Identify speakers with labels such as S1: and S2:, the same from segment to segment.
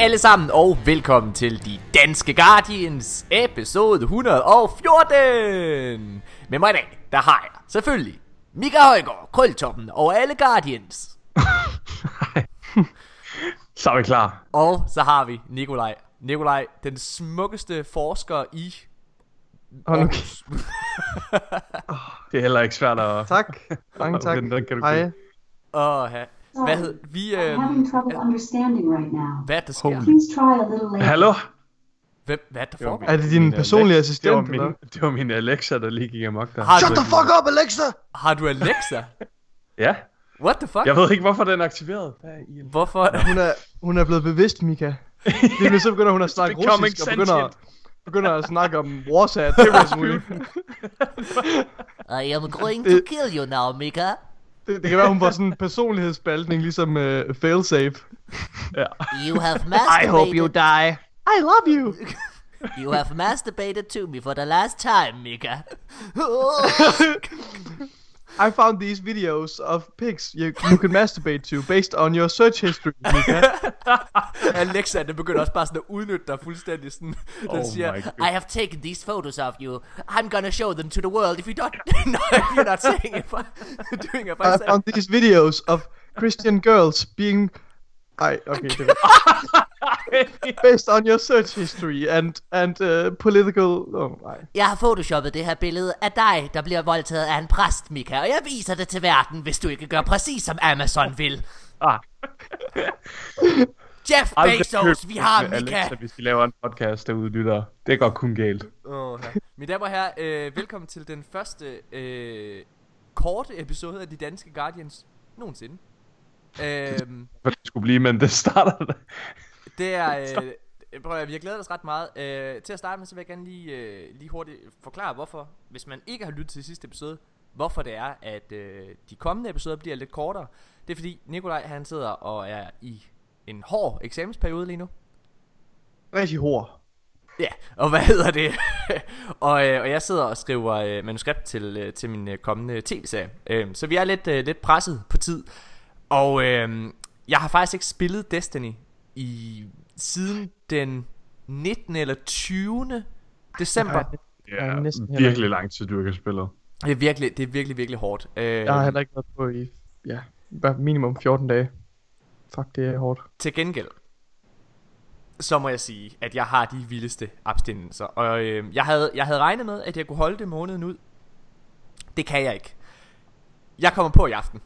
S1: Alle sammen, og velkommen til De Danske Guardians episode 114. Med mig i dag, der har jeg selvfølgelig Mika Højgaard, Krøltoppen og alle Guardians.
S2: Så er vi klar.
S1: Og så har vi Nikolaj. Nikolaj, den smukkeste forsker i...
S3: Hold nu.
S1: Aarhus.
S2: Det er heller ikke svært at...
S3: Tak. Mange tak.
S2: Den- den kan du
S3: Hej.
S1: Åh. Hvad hed... Vi...
S4: I'm
S1: Øh,
S4: having trouble understanding right now.
S1: hvad er det, der sker?
S2: Holy-
S4: Please try a little later.
S2: Hallo?
S1: Hvem, hvad er det, der
S2: Det var
S1: foregår?
S3: Er det din
S2: min
S3: personlige assistent,
S2: Det var, min,
S3: eller?
S2: det var min Alexa, der lige gik amok der.
S1: Har
S3: Shut the fuck up, Alexa!
S1: har du Alexa?
S2: Ja,
S1: What the fuck?
S2: jeg ved ikke, hvorfor den er aktiveret. Er
S1: Hvorfor?
S3: Hun er, hun er blevet bevidst, Mika. Lige nu så begynder hun at snakke russisk, og begynder, begynder at snakke om Warsat. Det er.
S1: I am going
S3: to
S1: kill you now, Mika.
S3: Det, det kan være, hun får sådan en personlighedsspaltning, ligesom uh, failsafe.
S2: Ja.
S1: You have
S3: I hope you die. I love you.
S1: You have masturbated to me for the last time, Mika.
S3: I found these videos of pigs you, you can masturbate to based on your search history, Mika.
S1: Alexa, den begynder også bare sådan at udnytte dig fuldstændig sådan. Den
S2: Oh
S1: siger,
S2: my God.
S1: I have taken these photos of you. I'm gonna show them to the world if you don't, no, if you're not saying it. doing it by
S3: I found these videos of Christian girls being... Ej, okay, det var... Based on your search history and, and uh, political... Oh, nej.
S1: Jeg har photoshoppet det her billede af dig, der bliver voldtaget af en præst, Mika, og jeg viser det til verden, hvis du ikke gør præcis som Amazon vil.
S2: Ah,
S1: Jeff Bezos, vi har Mika.
S2: Alexa, hvis vi laver en podcast derude, lytter. Det går kun galt.
S1: Oh, ja. Mine damer og herrer, øh, velkommen til den første øh, korte episode af De Danske Guardians nogensinde. Øhm,
S2: Hvad det skulle blive, men det starter da.
S1: Det er... Øh, prøv at, vi har glædet os ret meget. Øh, til at starte med, så vil jeg gerne lige, øh, lige hurtigt forklare, hvorfor, hvis man ikke har lyttet til sidste episode, hvorfor det er, at øh, de kommende episoder bliver lidt kortere. Det er fordi, Nikolaj han sidder og er i en hård eksamensperiode lige nu.
S3: Rigtig hår.
S1: Ja, og hvad hedder det? og, øh, og jeg sidder og skriver øh, manuskript til, øh, til min øh, kommende tv-serie. Øh, så vi er lidt, øh, lidt presset på tid. Og øh, jeg har faktisk ikke spillet Destiny i siden den 19. eller 20. december.
S2: Ja,
S3: Ja, næsten heller
S2: virkelig lang tid, du ikke har spillet.
S1: Det er virkelig, det er virkelig, virkelig hårdt. Øh,
S3: Jeg har heller ikke været på i... Ja, bare minimum 14 dage. Fuck, det er hårdt.
S1: Til gengæld, så må jeg sige, at jeg har de vildeste abstinenser. Og øh, jeg, havde, jeg havde regnet med, at jeg kunne holde det måneden ud. Det kan jeg ikke. Jeg kommer på i aften,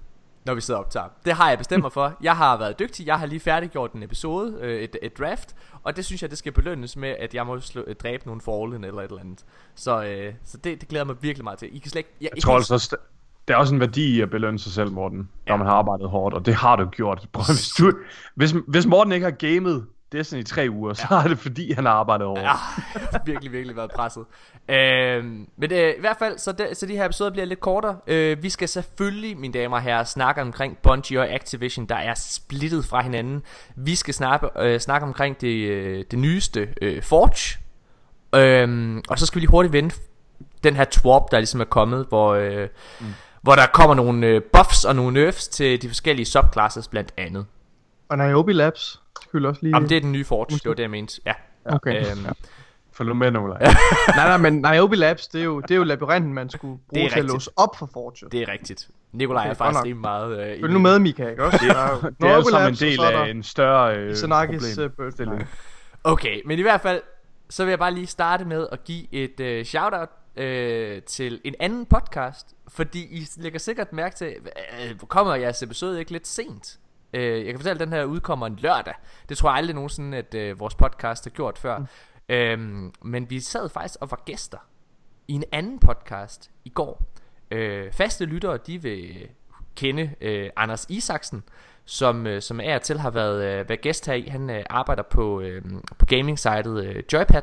S1: når vi sidder og optager. Det har jeg bestemt mig for. Jeg har været dygtig. Jeg har lige færdiggjort en episode, øh, et, et draft. Og det synes jeg, det skal belønnes med, at jeg må slå, øh, dræbe nogle fallen eller et eller andet. Så, øh, så det, det glæder mig virkelig meget til. I kan slet ikke... Jeg,
S2: Jeg tror altså også, der er også en værdi i at belønne sig selv, Morten, når
S1: Ja.
S2: man har arbejdet hårdt, og det har du gjort. Prøv, hvis, du, hvis, hvis Morten ikke har gamet Destiny i tre uger, så er det fordi, han har arbejdet hårdt.
S1: Ja, jeg har virkelig, virkelig været presset. Øhm, men øh, i hvert fald, så, det, så de her episoder bliver lidt kortere. Øh, vi skal selvfølgelig, mine damer og herrer, snakke omkring Bungie og Activision, der er splittet fra hinanden. Vi skal snakke, øh, snakke omkring det, øh, det nyeste øh, Forge. Øhm, og så skal vi lige hurtigt vende den her twop, der ligesom er kommet, hvor, øh, mm. hvor der kommer nogle øh, buffs og nogle nerfs til de forskellige subclasses blandt andet.
S3: Og Niobe Labs skal vi også lige...
S1: Jamen, det er den nye Forge, det var det, jeg mente. Ja.
S3: Okay.
S1: Øhm,
S2: Følg nu med, Nikolaj.
S3: nej, nej, men Niobe Labs, det er jo, det er jo labyrinten, man skulle bruge til at
S1: rigtigt.
S3: låse op for Fortune.
S1: Det er rigtigt. Nikolaj
S3: Okay,
S1: er faktisk rimelig meget... Øh,
S3: Følg nu med, Mika, ikke også?
S2: Det er, det er alle sammen en del af en større øh,
S3: Sanagis
S2: problem.
S3: uh, bird
S2: Stilling.
S1: Okay, men i hvert fald, så vil jeg bare lige starte med at give et øh, shoutout øh, til en anden podcast. Fordi I lægger sikkert mærke til, øh, kommer jeres episode ikke lidt sent? Øh, jeg kan fortælle, at den her udkommer en lørdag. Det tror jeg aldrig nogensinde, at øh, vores podcast har gjort før. Mm. Øhm, men vi sad faktisk og var gæster i en anden podcast i går. Øh, faste lyttere, de vil kende øh, Anders Isaksen, som, øh, som er til har været, øh, været gæst her i. Han øh, arbejder på, øh, på gaming-sitet øh, Joypad,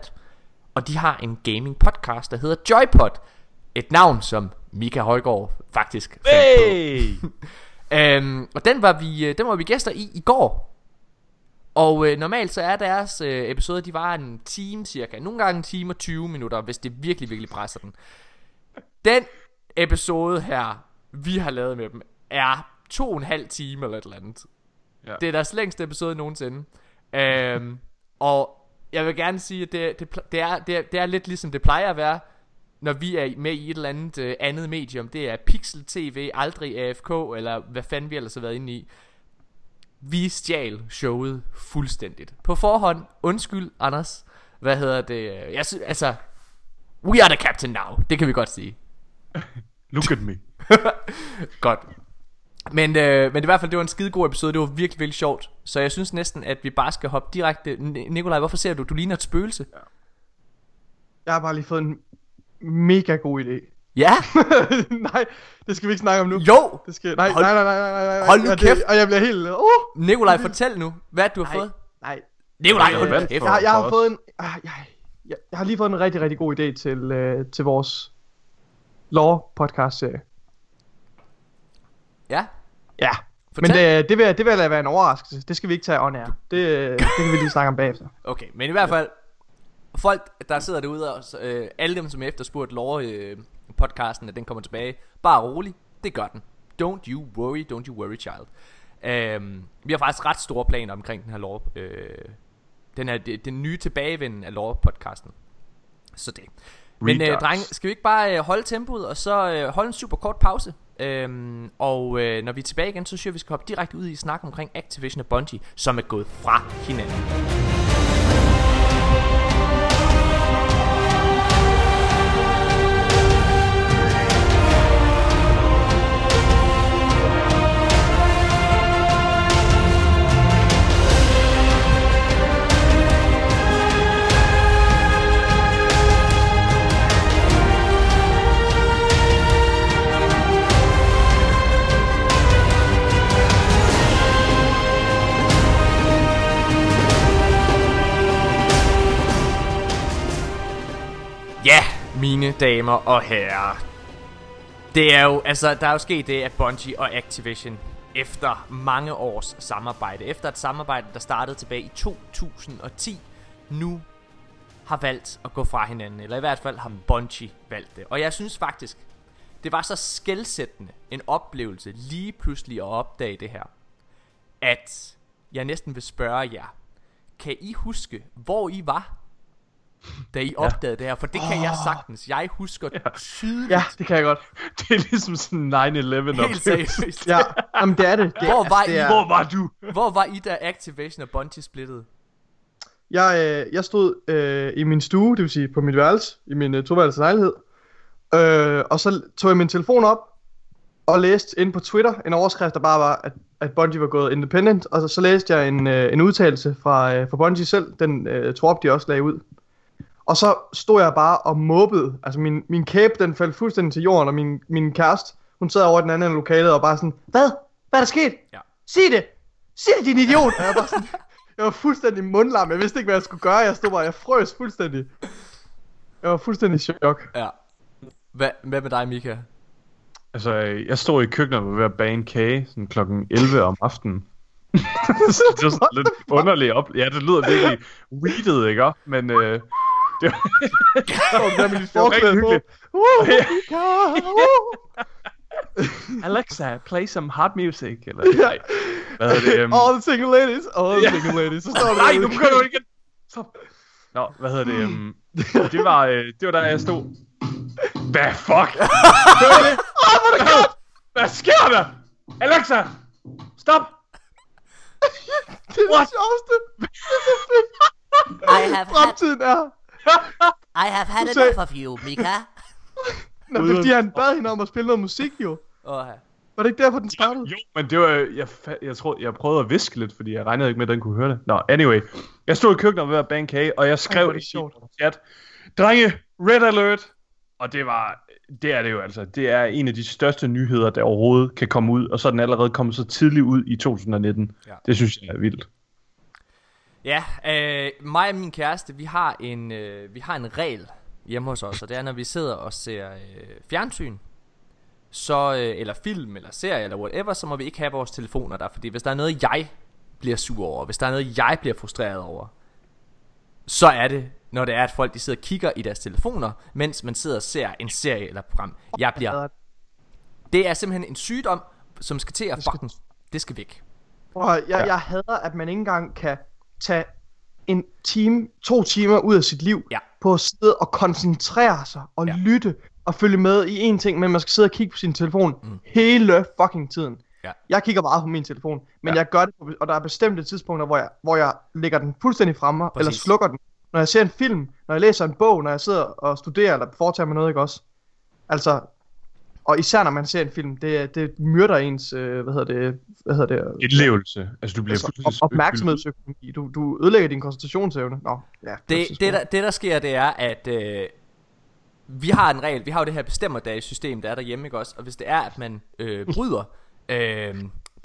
S1: og de har en gaming podcast, der hedder Joypod. Et navn, som Mika Højgaard faktisk fandt på. Øhm, og den var vi øh, den var vi gæster i i går. Og øh, normalt så er deres øh, episoder, de var en time cirka. Nogle gange en time og 20 minutter, hvis det virkelig, virkelig presser den. Den episode her, vi har lavet med dem, er to og en halv time eller et eller andet.
S2: Ja.
S1: Det er deres længste episode nogensinde. øhm, og jeg vil gerne sige, at det, det, det, er, det, er, det er lidt ligesom det plejer at være, når vi er med i et eller andet øh, andet medium. Det er Pixel TV, aldrig AFK, eller hvad fanden vi ellers har været inde i. Vi stjal showet fuldstændigt. På forhånd, undskyld Anders, hvad hedder det? Jeg synes, altså, we are the captain now, det kan vi godt sige.
S2: Look at me.
S1: Godt. Men, øh, men i hvert fald, det var en skide god episode. Det var virkelig, virkelig sjovt. Så jeg synes næsten, at vi bare skal hoppe direkte... N- Nikolaj, hvorfor ser du? Du ligner et spøgelse.
S3: Jeg har bare lige fået en mega god idé.
S1: Ja.
S3: nej, det skal vi ikke snakke om nu.
S1: Jo.
S3: Det skal, nej,
S1: Hold-
S3: nej, nej, nej, nej, nej, nej.
S1: Hold nu
S3: og
S1: kæft.
S3: Det, og jeg bliver helt... Uh,
S1: Nikolaj, fortæl nu, hvad du har
S3: nej,
S1: fået.
S3: nej.
S1: Nikolaj,
S2: Jeg er
S1: hold kæft.
S3: Jeg, har- jeg har fået en... ah, Jeg, jeg, jeg har lige fået en rigtig, rigtig god idé til, øh, til vores lore podcast serie.
S1: Ja.
S3: Ja.
S1: Fortæl.
S3: Men det, det, vil, det vil lade være en overraskelse. Det skal vi ikke tage on air. Det, øh, det kan vi lige snakke om bagefter.
S1: Okay, men i hvert fald, folk, der sidder derude, og, øh, alle dem, som er efterspurgt lore øh, podcasten, at den kommer tilbage, bare rolig, det gør den. Don't you worry, don't you worry, child. Um, vi har faktisk ret store planer omkring den her lore, øh, den her, den nye tilbagevenden af lore podcasten. Så det. Men øh, drenge, skal vi ikke bare øh, holde tempoet, og så øh, holde en super kort pause? Øhm, og øh, når vi er tilbage igen, så synes jeg, vi skal hoppe direkte ud i snak omkring Activision og Bungie, som er gået fra hinanden. Mine damer og herrer. Det er jo, altså, der er jo sket det, at Bungie og Activision efter mange års samarbejde, efter et samarbejde, der startede tilbage i 2010, nu har valgt at gå fra hinanden, eller i hvert fald har Bungie valgt det. Og jeg synes faktisk, det var så skældsættende en oplevelse lige pludselig at opdage det her, at jeg næsten vil spørge jer, kan I huske, hvor I var, da I opdagede det her? For det kan jeg sagtens. Jeg husker tydeligt.
S3: Ja, det kan jeg godt.
S2: Det er ligesom sådan 9-11
S1: Helt seriøst.
S3: Ja, jamen det er det. det
S1: Hvor var
S3: det
S1: I?
S3: er-
S2: Hvor var du?
S1: Hvor var I, da Activation og Bungie splittede?
S3: Jeg, øh, jeg stod øh, i min stue, det vil sige på mit værelse, i min øh, toværelses lejlighed. Øh, og så tog jeg min telefon op og læste ind på Twitter en overskrift, der bare var, at, at Bungie var gået independent. Og så, så læste jeg en, øh, en udtalelse fra, øh, fra Bungie selv, den øh, trop, de også lagde ud. Og så stod jeg bare og mobbede. Altså min, min kæbe, den faldt fuldstændig til jorden, og min, min kæreste, hun sad over i den anden ende af lokalet og bare sådan, Hvad? Hvad er der sket?
S1: Ja.
S3: Sig det! Sig det, din idiot! Og jeg, bare sådan, jeg var fuldstændig mundlam. Jeg vidste ikke, hvad jeg skulle gøre. Jeg stod bare, jeg frøs fuldstændig. Jeg var fuldstændig i chok.
S1: Ja. Hvad, hvad med dig, Mika?
S2: Altså, jeg stod i køkkenet og var ved at bage en kage sådan klokken 11 om aftenen. Det var sådan lidt underligt op. Ja, det lyder virkelig weeded, ikke? Men øh, det var,
S3: med dit
S2: det var rigtig hyggeligt.
S3: Uh.
S2: Alexa, play some hot music. Eller, nej, hvad hedder det? Um,
S3: All the single ladies, all the single ladies. Så står det
S2: nej, nu begynder du igen. Stop. Nå, hvad hedder det? Um, det var, øh, det var der, jeg stod. Hvad fuck? Hør det? Hvad, hvad sker der? Alexa, stop.
S3: Det er det sjoveste. Det er så fedt.
S5: I have had
S3: Fremtiden er...
S5: I have had
S3: Du sagde-
S5: enough of you, Mika.
S3: Nå, det er fordi, han bad hende om at spille noget musik, jo.
S1: Åh,
S3: Var det ikke derfor, den startede?
S2: Jo, men det var, jeg, jeg tror, jeg prøvede at viske lidt, fordi jeg regnede ikke med, at den kunne høre det. Nå, anyway. Jeg stod i køkkenet ved at bage en kage, og jeg skrev
S3: er det
S2: i
S3: sjovt.
S2: chat, drenge, red alert. Og det var, det er det jo altså. Det er en af de største nyheder, der overhovedet kan komme ud, og så er den allerede kommet så tidligt ud i 2019.
S1: Ja.
S2: Det synes jeg er vildt.
S1: Ja, øh, mig og min kæreste, vi har en, øh, vi har en regel hjemme hos os, og det er, når vi sidder og ser øh, fjernsyn, så, øh, eller film, eller serie, eller whatever, så må vi ikke have vores telefoner der, fordi hvis der er noget, jeg bliver sur over, hvis der er noget, jeg bliver frustreret over, så er det, når det er, at folk de sidder og kigger i deres telefoner, mens man sidder og ser en serie eller program. Jeg bliver, det er simpelthen en sygdom, som skal til at fucking, det skal væk.
S3: Prøv jeg, jeg hader, at man ikke engang kan tage en time, to timer ud af sit liv
S1: Ja.
S3: på at sidde og koncentrere sig og
S1: Ja.
S3: lytte og følge med i en ting, men man skal sidde og kigge på sin telefon
S1: Mm.
S3: hele fucking tiden.
S1: Ja.
S3: Jeg kigger meget på min telefon, men
S2: Ja.
S3: jeg gør det, på, og der er bestemte tidspunkter, hvor jeg, hvor jeg lægger den fuldstændig fremme, eller
S1: Præcis.
S3: slukker den. Når jeg ser en film, når jeg læser en bog, når jeg sidder og studerer, eller foretager mig noget, ikke også? Altså, og især når man ser en film, det, det myrder ens, øh, hvad hedder det, hvad hedder det,
S2: Indlevelse. Altså, du bliver
S3: altså, op- opmærksomhedsøkonomi. Du, du ødelægger din koncentrationsevne. Nå, ja.
S1: Det, det, der, det der sker, det er, at øh, vi har en regel, vi har jo det her bestemmerdagsystem, der er derhjemme, ikke også? Og hvis det er, at man øh, bryder øh,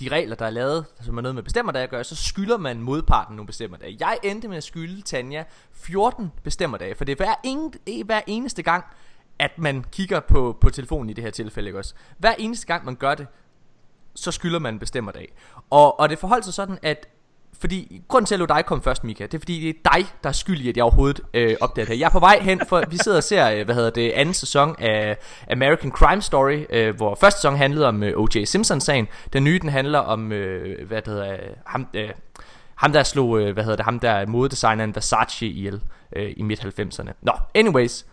S1: de regler, der er lavet, som er noget med bestemmerdage at gøre, så skylder man modparten nogle bestemmerdage. Jeg endte med at skylde Tanja 14 bestemmerdage, for det er hver, en, hver eneste gang, at man kigger på, på telefonen i det her tilfælde, ikke også? Hver eneste gang, man gør det, så skylder man en bestemmerdag. Og, og det forholdt sig sådan, at fordi grunden til at lade dig komme først, Mika, det er fordi det er dig, der er skyld i, at jeg overhovedet øh, opdager det. Jeg er på vej hen, for vi sidder og ser, øh, hvad hedder det, anden sæson af American Crime Story, øh, hvor første sæson handlede om øh, O.J. Simpson-sagen. Den nye, den handler om, øh, hvad det hedder, ham, øh, ham der slog, øh, hvad hedder det, ham der er modedesigneren Versace ihjel øh, i midt-90'erne. Nå, anyways,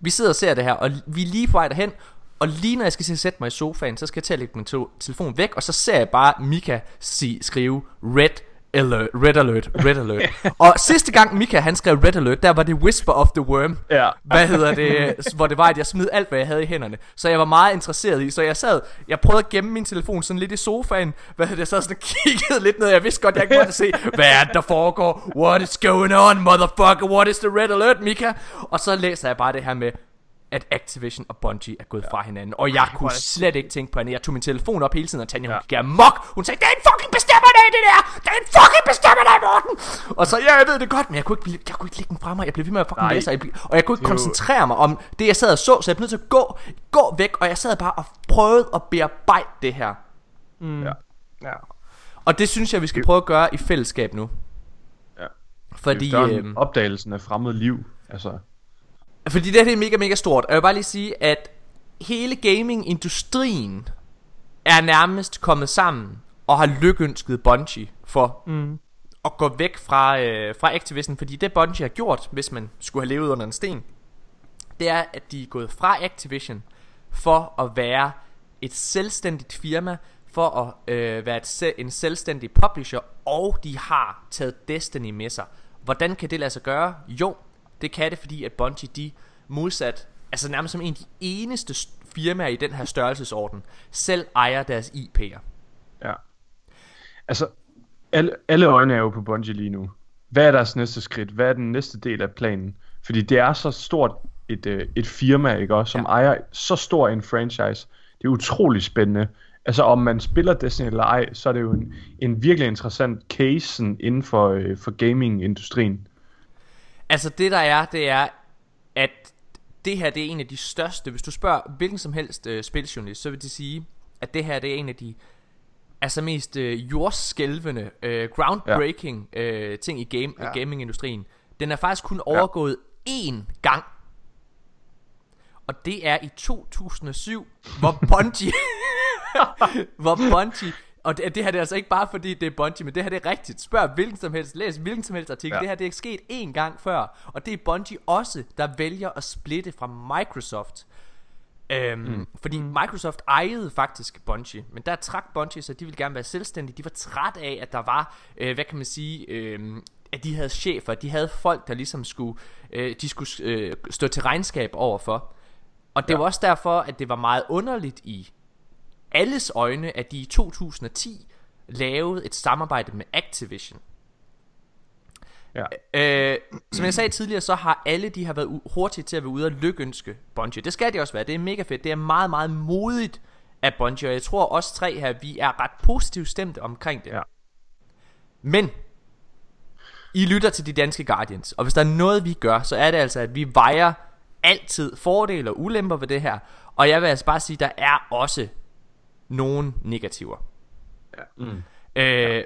S1: vi sidder og ser det her, og vi er lige på vej derhen, og lige når jeg skal til at sætte mig i sofaen, så skal jeg til at lægge min to- telefon væk, og så ser jeg bare Mika sige, skrive Red alert, red alert, red alert. og sidste gang Mika han skrev red alert, der var det Whisper of the Worm.
S2: Ja.
S1: Hvad hedder det, hvor det var, at jeg smed alt, hvad jeg havde i hænderne. Så jeg var meget interesseret i, så jeg sad, jeg prøvede at gemme min telefon sådan lidt i sofaen. Hvad hedder det, jeg sad sådan og kiggede lidt ned, jeg vidste godt, jeg ikke måtte se, hvad er det, der foregår? What is going on, motherfucker? What is the red alert, Mika? Og så læser jeg bare det her med, at Activision og Bungie er gået fra hinanden. Og jeg kunne slet ikke tænke på andet. Jeg tog min telefon op hele tiden, og Tanja, hun
S2: Ja.
S1: gik mok. Hun sagde, det er en fucking bestemmerdag, det der! Det er en fucking bestemmerdag, Morten! Og så, ja, jeg ved det godt, men jeg kunne ikke, jeg kunne ikke lægge den fra mig. Jeg blev ved med at fucking
S2: Nej.
S1: læse, og jeg, blev- og jeg kunne ikke
S2: Det jo-
S1: koncentrere mig om det, jeg sad og så, så jeg blev nødt til at gå, gå væk, og jeg sad bare og prøvede at bearbejde det her.
S3: Mm.
S2: Ja.
S3: ja.
S1: Og det synes jeg, vi skal prøve at gøre i fællesskab nu.
S2: Ja.
S1: Fordi,
S2: det er jo
S1: øh,
S2: større opdagelsen af fremmed liv. Altså,
S1: Fordi det her det er mega, mega stort. Og jeg vil bare lige sige, at hele gamingindustrien er nærmest kommet sammen og har lykønsket Bungie for
S3: Mm.
S1: at gå væk fra, øh, fra Activision. Fordi det Bungie har gjort, hvis man skulle have levet under en sten, det er, at de er gået fra Activision for at være et selvstændigt firma, for at øh, være et se- en selvstændig publisher, og de har taget Destiny med sig. Hvordan kan det lade sig gøre? Jo, det kan det, fordi at Bungie, de modsat, altså nærmest som en af de eneste st- firmaer i den her størrelsesorden, selv ejer deres IP'er.
S2: ja. Altså, alle, alle øjne er jo på Bungie lige nu. Hvad er deres næste skridt? Hvad er den næste del af planen? Fordi det er så stort et, øh, et firma, ikke også, som
S1: Ja.
S2: ja. ejer så stor en franchise. Det er utrolig spændende. Altså, om man spiller Destiny eller ej, så er det jo en, en virkelig interessant case sådan, inden for, øh, for gaming-industrien.
S1: Altså det der er, det er, at det her det er en af de største, hvis du spørger hvilken som helst øh, spiljournalist, så vil de sige, at det her det er en af de altså mest øh, jordskælvende, øh, groundbreaking ja. øh, ting i game, ja.
S3: Ja.
S1: gamingindustrien. Den er faktisk kun overgået én gang. Og det er i 2007, hvor Bungie hvor Bungie og det, det her det er altså ikke bare fordi det er Bungie, men det her det er rigtigt. Spørg hvilken som helst, læs hvilken som helst artikel. Ja. Det her det er sket én gang før, og det er Bungie også, der vælger at splitte fra Microsoft. Øhm, mm. Fordi Microsoft ejede faktisk Bungie, men der trak Bungie, så de ville gerne være selvstændige. De var træt af, at der var, øh, hvad kan man sige, øh, at de havde chefer, de havde folk, der ligesom skulle, øh, de skulle øh, stå til regnskab overfor. Og det ja. var også derfor, at det var meget underligt i alles øjne, at de i 2010 lavede et samarbejde med Activision.
S2: Ja.
S1: Øh, som jeg sagde tidligere, så har alle de har været hurtige til at være ude og lykønske Bungie. Det skal de også være. Det er mega fedt. Det er meget, meget modigt af Bungie. Og jeg tror os tre her, vi er ret positivt stemte omkring det.
S2: Ja.
S1: Men I lytter til de danske Guardians. Og hvis der er noget, vi gør, så er det altså, at vi vejer altid fordele og ulemper ved det her. Og jeg vil altså bare sige, der er også nogle negativer.
S3: Ja.
S2: Mm.
S1: Øh,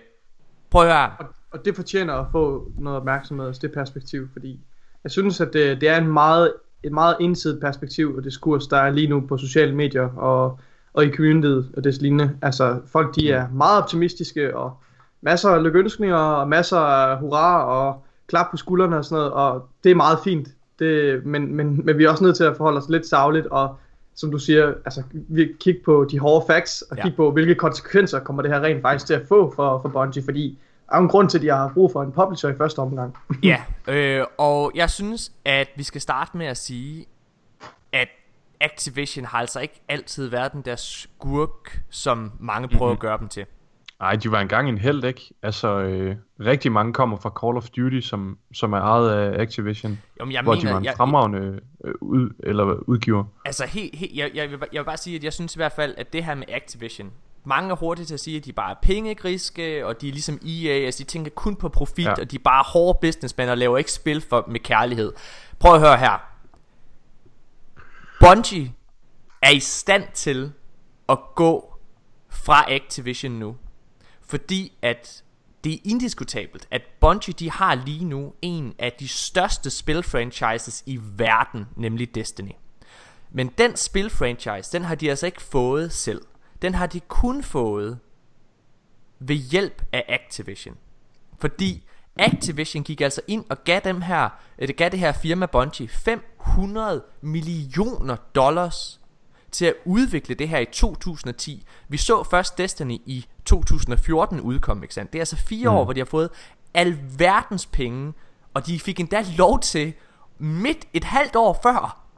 S1: prøv at høre.
S3: Og, og det fortjener at få noget opmærksomhed også det perspektiv, fordi jeg synes, at det, det er en meget, et meget ensidigt perspektiv og diskurs, der er lige nu på sociale medier og, og i communityet og des lignende. Altså, folk de er meget optimistiske og masser af lykønskninger, og masser af hurra, og klap på skuldrene og sådan noget, og det er meget fint. Det, men, men, men vi er også nødt til at forholde os lidt savligt, og som du siger, altså vi kigge på de hårde facts, og
S1: Ja.
S3: kigge på, hvilke konsekvenser kommer det her rent faktisk til at få for, for Bungie, fordi der er en grund til, at de har brug for en publisher i første omgang.
S1: Ja, øh, og jeg synes, at vi skal starte med at sige, at Activision har altså ikke altid været den der skurk, som mange prøver at gøre dem til.
S2: Ej, de var engang en held, ikke? Altså, øh, rigtig mange kommer fra Call of Duty, som, som er ejet af Activision,
S1: Jamen, jeg
S2: hvor
S1: mener,
S2: de var en
S1: jeg,
S2: fremragende øh, ud, eller udgiver.
S1: Altså, helt, helt, jeg, jeg, vil, bare- jeg vil bare sige, at jeg synes i hvert fald, at det her med Activision, mange er hurtige til at sige, at de bare er pengegriske, og de er ligesom EA, altså de tænker kun på profit. Ja. og de er bare hårde businessmen og laver ikke spil for, med kærlighed. Prøv at høre her. Bungie er i stand til at gå fra Activision nu. Fordi at det er indiskutabelt, at Bungie de har lige nu en af de største spilfranchises i verden, nemlig Destiny. Men den spilfranchise, den har de altså ikke fået selv. Den har de kun fået ved hjælp af Activision. Fordi Activision gik altså ind og gav dem her, øh, gav det her firma Bungie 500 millioner dollars til at udvikle det her i 2010. Vi så først Destiny i 2014 udkomme, ikke sandt? Det er altså fire mm. år, hvor de har fået alverdens penge, og de fik endda lov til midt et halvt år før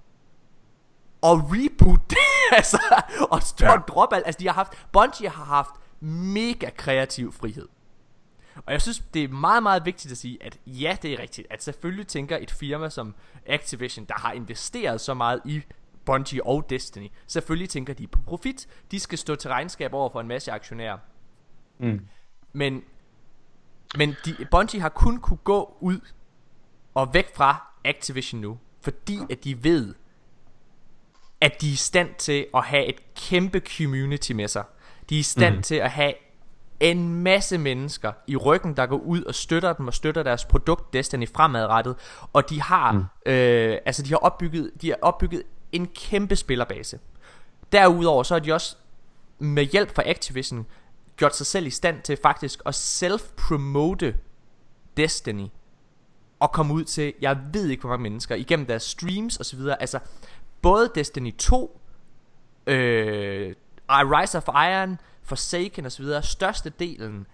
S1: og reboot det, altså, og ja.
S2: Ja.
S1: drop alt. Altså, de har haft, Bungie har haft mega kreativ frihed. Og jeg synes, det er meget, meget vigtigt at sige, at ja, det er rigtigt, at selvfølgelig tænker et firma som Activision, der har investeret så meget i Bungie og Destiny, selvfølgelig tænker de på profit. De skal stå til regnskab over for en masse aktionærer.
S2: Mm.
S1: Men, men de, Bungie har kun kunne gå ud og væk fra Activision nu, fordi at de ved, at de er i stand til at have et kæmpe community med sig. De er i stand mm. til at have en masse mennesker i ryggen, der går ud og støtter dem og støtter deres produkt Destiny fremadrettet. Og de har, mm. øh, altså de har opbygget, de har opbygget en kæmpe spillerbase. Derudover så har de også med hjælp fra Activision gjort sig selv i stand til faktisk at self-promote Destiny og komme ud til, jeg ved ikke hvor mange mennesker, igennem deres streams og så videre. Altså, både Destiny 2, øh, Rise of Iron, Forsaken og så videre, størstedelen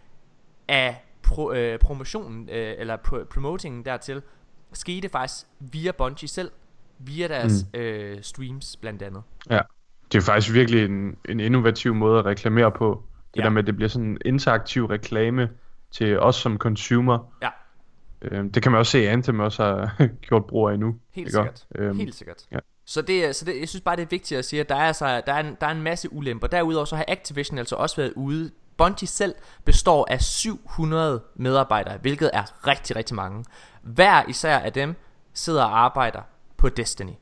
S1: af pro, øh, promotionen, øh, eller pro, promotingen dertil, skete faktisk via Bungie selv, via deres mm. øh, streams blandt andet.
S2: Ja. Det er faktisk virkelig en, en innovativ måde at reklamere på. Det
S1: Ja.
S2: der med, at det bliver sådan en interaktiv reklame til os som consumer.
S1: Ja,
S2: Øhm, det kan man også se, at Anthem også har gjort brug af nu.
S1: helt
S2: ikke?
S1: sikkert.
S2: Øhm,
S1: Helt sikkert.
S2: ja.
S1: Så, det, så det, jeg synes bare, det er vigtigt at sige, at der er, altså, der, er en, der er en masse ulemper. Derudover så har Activision altså også været ude. Bungie selv består af 700 medarbejdere, hvilket er rigtig, rigtig mange. Hver især af dem sidder og arbejder på Destiny.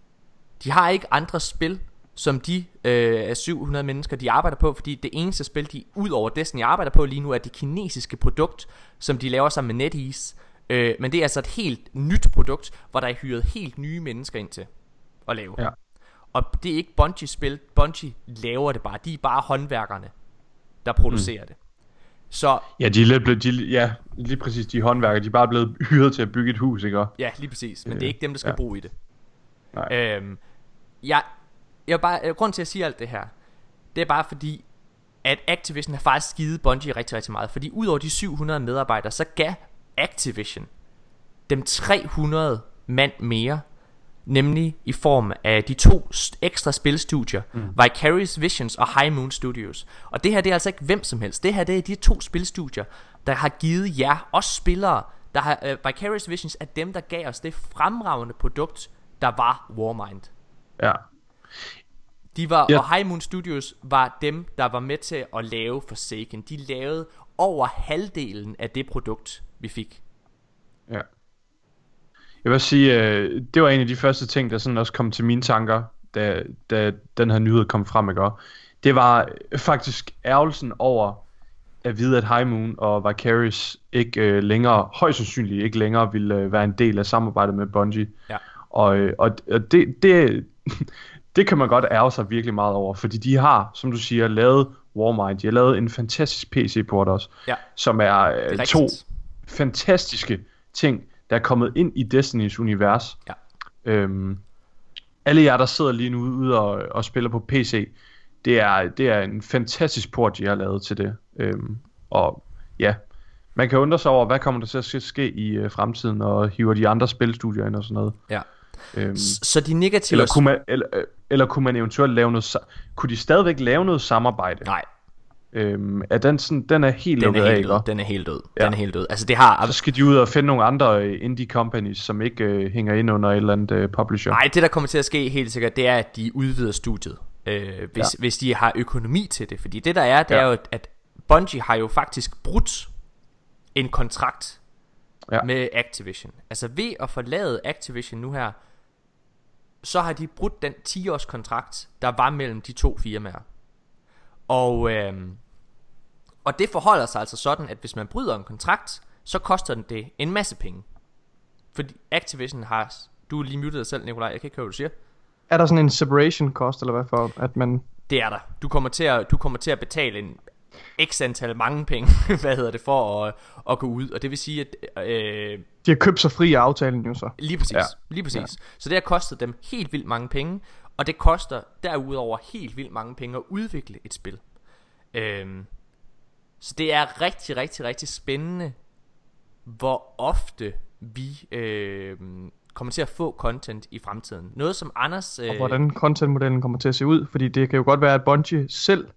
S1: De har ikke andre spil, som de øh, 700 mennesker, de arbejder på, fordi det eneste spil, de ud over Destiny arbejder på lige nu, er det kinesiske produkt, som de laver sammen med NetEase. Øh, men det er altså et helt nyt produkt, hvor der er hyret helt nye mennesker ind til at lave.
S2: Ja.
S1: Og det er ikke Bungie spil, Bungie laver det bare. De er bare håndværkerne, der producerer mm. det. Så
S2: Ja, de er lidt blevet, de, ja, lige præcis de håndværkere, de er bare blevet hyret til at bygge et hus, ikke?
S1: ja, lige præcis. Men
S2: Øh,
S1: det er ikke dem, der skal
S2: ja.
S1: bruge i det.
S2: Nej.
S1: Øhm, jeg, jeg bare, øh, grund til at sige alt det her, det er bare fordi, at Activision har faktisk givet Bungie rigtig, rigtig meget. Fordi udover de 700 medarbejdere, så gav Activision dem 300 mand mere. Nemlig i form af de to st- ekstra spilstudier, mm. Vicarious Visions og High Moon Studios. Og det her det er altså ikke hvem som helst. Det her det er de to spilstudier, der har givet jer, også spillere, der har, uh, Vicarious Visions er dem, der gav os det fremragende produkt, der var Warmind.
S2: Ja.
S1: De var,
S2: Ja.
S1: og High Moon Studios var dem, der var med til at lave Forsaken. De lavede over halvdelen af det produkt, vi fik.
S2: Ja. Jeg vil sige, øh, det var en af de første ting, der sådan også kom til mine tanker, da, da den her nyhed kom frem, ikke? Det var faktisk ærgelsen over at vide, at High Moon og Vicarious ikke øh, længere, højst sandsynligt ikke længere ville øh, være en del af samarbejdet med Bungie.
S1: Ja.
S2: Og, øh, og, og det, det, det kan man godt ærge sig virkelig meget over, fordi de har, som du siger, lavet Warmind. De har lavet en fantastisk PC-port også,
S1: Ja.
S2: som er, øh,
S1: er
S2: to
S1: rigtigt.
S2: fantastiske ting, der er kommet ind i Destinys univers.
S1: Ja.
S2: Øhm, alle jer, der sidder lige nu ude og, og spiller på PC, det er, det er en fantastisk port, de har lavet til det. Øhm, og ja, man kan undre sig over, hvad kommer der til at ske- ske i øh, fremtiden, og hiver de andre spilstudier ind og sådan noget.
S1: Ja.
S2: Øhm,
S1: Så de negative...
S2: eller, kunne man, eller, øh, eller kunne man eventuelt lave noget... Kunne de stadigvæk lave noget samarbejde?
S1: Nej,
S2: Øhm, er den, sådan, den er helt
S1: den er helt død. Den er helt død.
S2: Ja.
S1: Den er helt død. Altså det har...
S2: Så skal de ud og finde nogle andre øh, indie companies, som ikke øh, hænger ind under et eller andet øh, publisher.
S1: Nej, det der kommer til at ske helt sikkert, det er, at de udvider studiet. Øh, hvis, ja. Hvis de har økonomi til det. Fordi det der er, det. Ja. er jo, at Bungie har jo faktisk brudt en kontrakt ja. Med Activision. Altså ved at forlade Activision nu her, så har de brudt den 10-års kontrakt, der var mellem de to firmaer. Og, øhm, og det forholder sig altså sådan, at hvis man bryder en kontrakt, så koster den det en masse penge. Fordi Activision har... Du er lige muted dig selv, Nikolaj. Jeg kan ikke høre, hvad du siger.
S3: Er der sådan en separation cost, eller hvad for, at man...
S1: Det er der. Du kommer til at, du kommer til at betale en x antal mange penge, hvad hedder det, for at, at gå ud. Og det vil sige, at øh,
S3: De har købt sig fri af aftalen jo så.
S1: lige præcis, ja. Lige præcis. Ja. Så det har kostet dem helt vildt mange penge, og det koster derudover helt vildt mange penge at udvikle et spil. Øhm, så det er rigtig, rigtig, rigtig spændende, hvor ofte vi øh, kommer til at få content i fremtiden. Noget som Anders... Øh,
S3: Og hvordan contentmodellen kommer til at se ud. Fordi det kan jo godt være, at Bungie selv,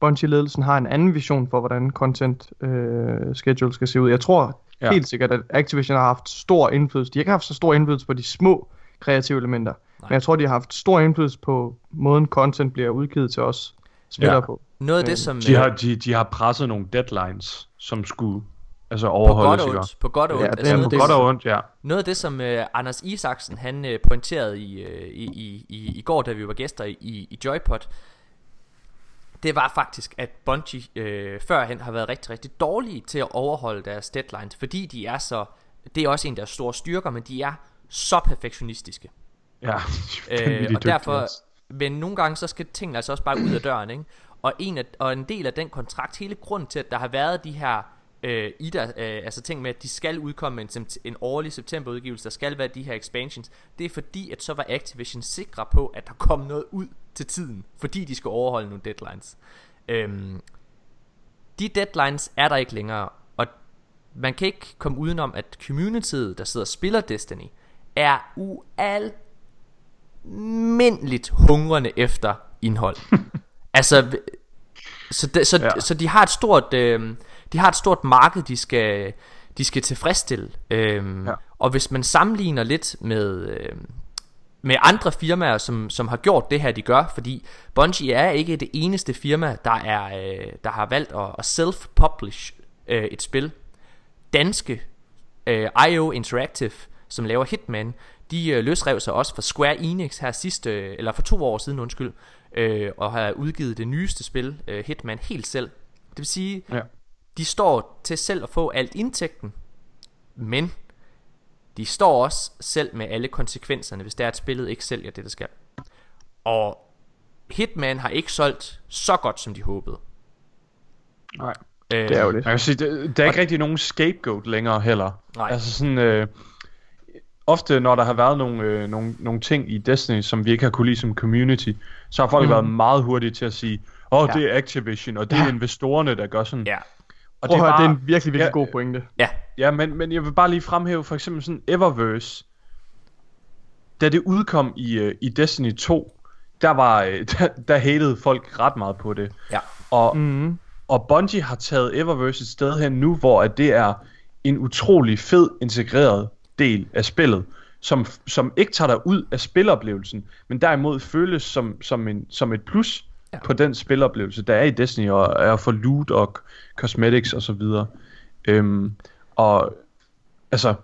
S3: Bungie-ledelsen har en anden vision for, hvordan content øh, schedule skal se ud. Jeg tror ja.
S2: Ja.
S3: helt sikkert, at Activision har haft stor indflydelse. De har ikke haft så stor indflydelse på de små kreative elementer. Nej. Men jeg tror, de har haft stor indflydelse på måden content bliver udgivet til os spillere ja.
S2: Ja.
S3: på.
S1: noget af det, som...
S2: De
S1: øh,
S2: har, de, de har presset nogle deadlines, som skulle altså
S1: på godt
S2: overholdes.
S1: og ondt, på godt og
S3: Ja,
S1: ondt.
S3: det
S1: altså,
S3: er
S1: noget,
S2: På
S1: af det,
S2: godt og ondt, ja.
S1: Noget af det, som øh, Anders Isaksen han øh, pointerede i, øh, i, i, i, i går, da vi var gæster i, i Joypod, det var faktisk, at Bungie øh, førhen har været rigtig, rigtig dårlige til at overholde deres deadlines, fordi de er så, det er også en af deres store styrker, men de er så perfektionistiske.
S2: ja
S1: Øh, og derfor, men nogle gange så skal tingene altså også bare ud af døren, ikke? Og en, af, og en del af den kontrakt, hele grunden til, at der har været de her øh, IDA, øh, altså ting med, at de skal udkomme en, en årlig septemberudgivelse, der skal være de her expansions, det er fordi, at så var Activision sikre på, at der kom noget ud til tiden, fordi de skal overholde nogle deadlines. Øhm, de deadlines er der ikke længere, og man kan ikke komme udenom, at communityet, der sidder og spiller Destiny, er ualmindeligt hungrende efter indhold. altså, så, de, så. Ja. så de har et stort, øh, de har et stort marked, de skal, de skal tilfredsstille. Øh, ja.
S2: Ja.
S1: Og hvis man sammenligner lidt med, øh, med andre firmaer, som, som har gjort det her, de gør, fordi Bungie er ikke det eneste firma, der, er, øh, der har valgt at, at self-publish øh, et spil. Danske øh, IO Interactive, som laver Hitman, de øh, løsrev sig også fra Square Enix her sidste, øh, eller for to år siden, undskyld, øh, og har udgivet det nyeste spil, øh, Hitman, helt selv. Det vil sige,
S2: Ja.
S1: De står til selv at få alt indtægten, men de står også selv med alle konsekvenserne, hvis det er, at spillet ikke sælger det, der skal. Og Hitman har ikke solgt så godt, som de håbede.
S2: Nej.
S1: Øh,
S3: Det er jo lidt.
S2: Jeg kan sige, der, der er ikke rigtig nogen scapegoat længere heller.
S1: Nej.
S2: Altså sådan, øh, ofte når der har været nogle, øh, nogle, nogle ting i Destiny, som vi ikke har kunne lide som community, så har folk mm. været meget hurtige til at sige, åh, oh,
S3: Ja.
S2: det er Activision, og det er
S3: Ja.
S2: investorerne, der gør sådan.
S1: Ja,
S2: og
S3: Prøv at høre,
S2: bare-
S3: det er en virkelig, virkelig
S2: Ja,
S3: god pointe.
S1: ja,
S2: Ja, men, men jeg vil bare lige fremhæve for eksempel sådan Eververse. Da det udkom i, øh, i Destiny 2, der var øh, der, der hatede folk ret meget på det.
S1: ja.
S2: Og,
S3: Mm.
S2: og Bungie har taget Eververse et sted hen nu, hvor at det er en utrolig fed integreret del af spillet, som, som ikke tager dig ud af spiloplevelsen, men derimod føles som, som, en, som et plus
S1: Ja.
S2: på den spiloplevelse, der er i Destiny, og er for loot og cosmetics og så videre. Øhm, og altså,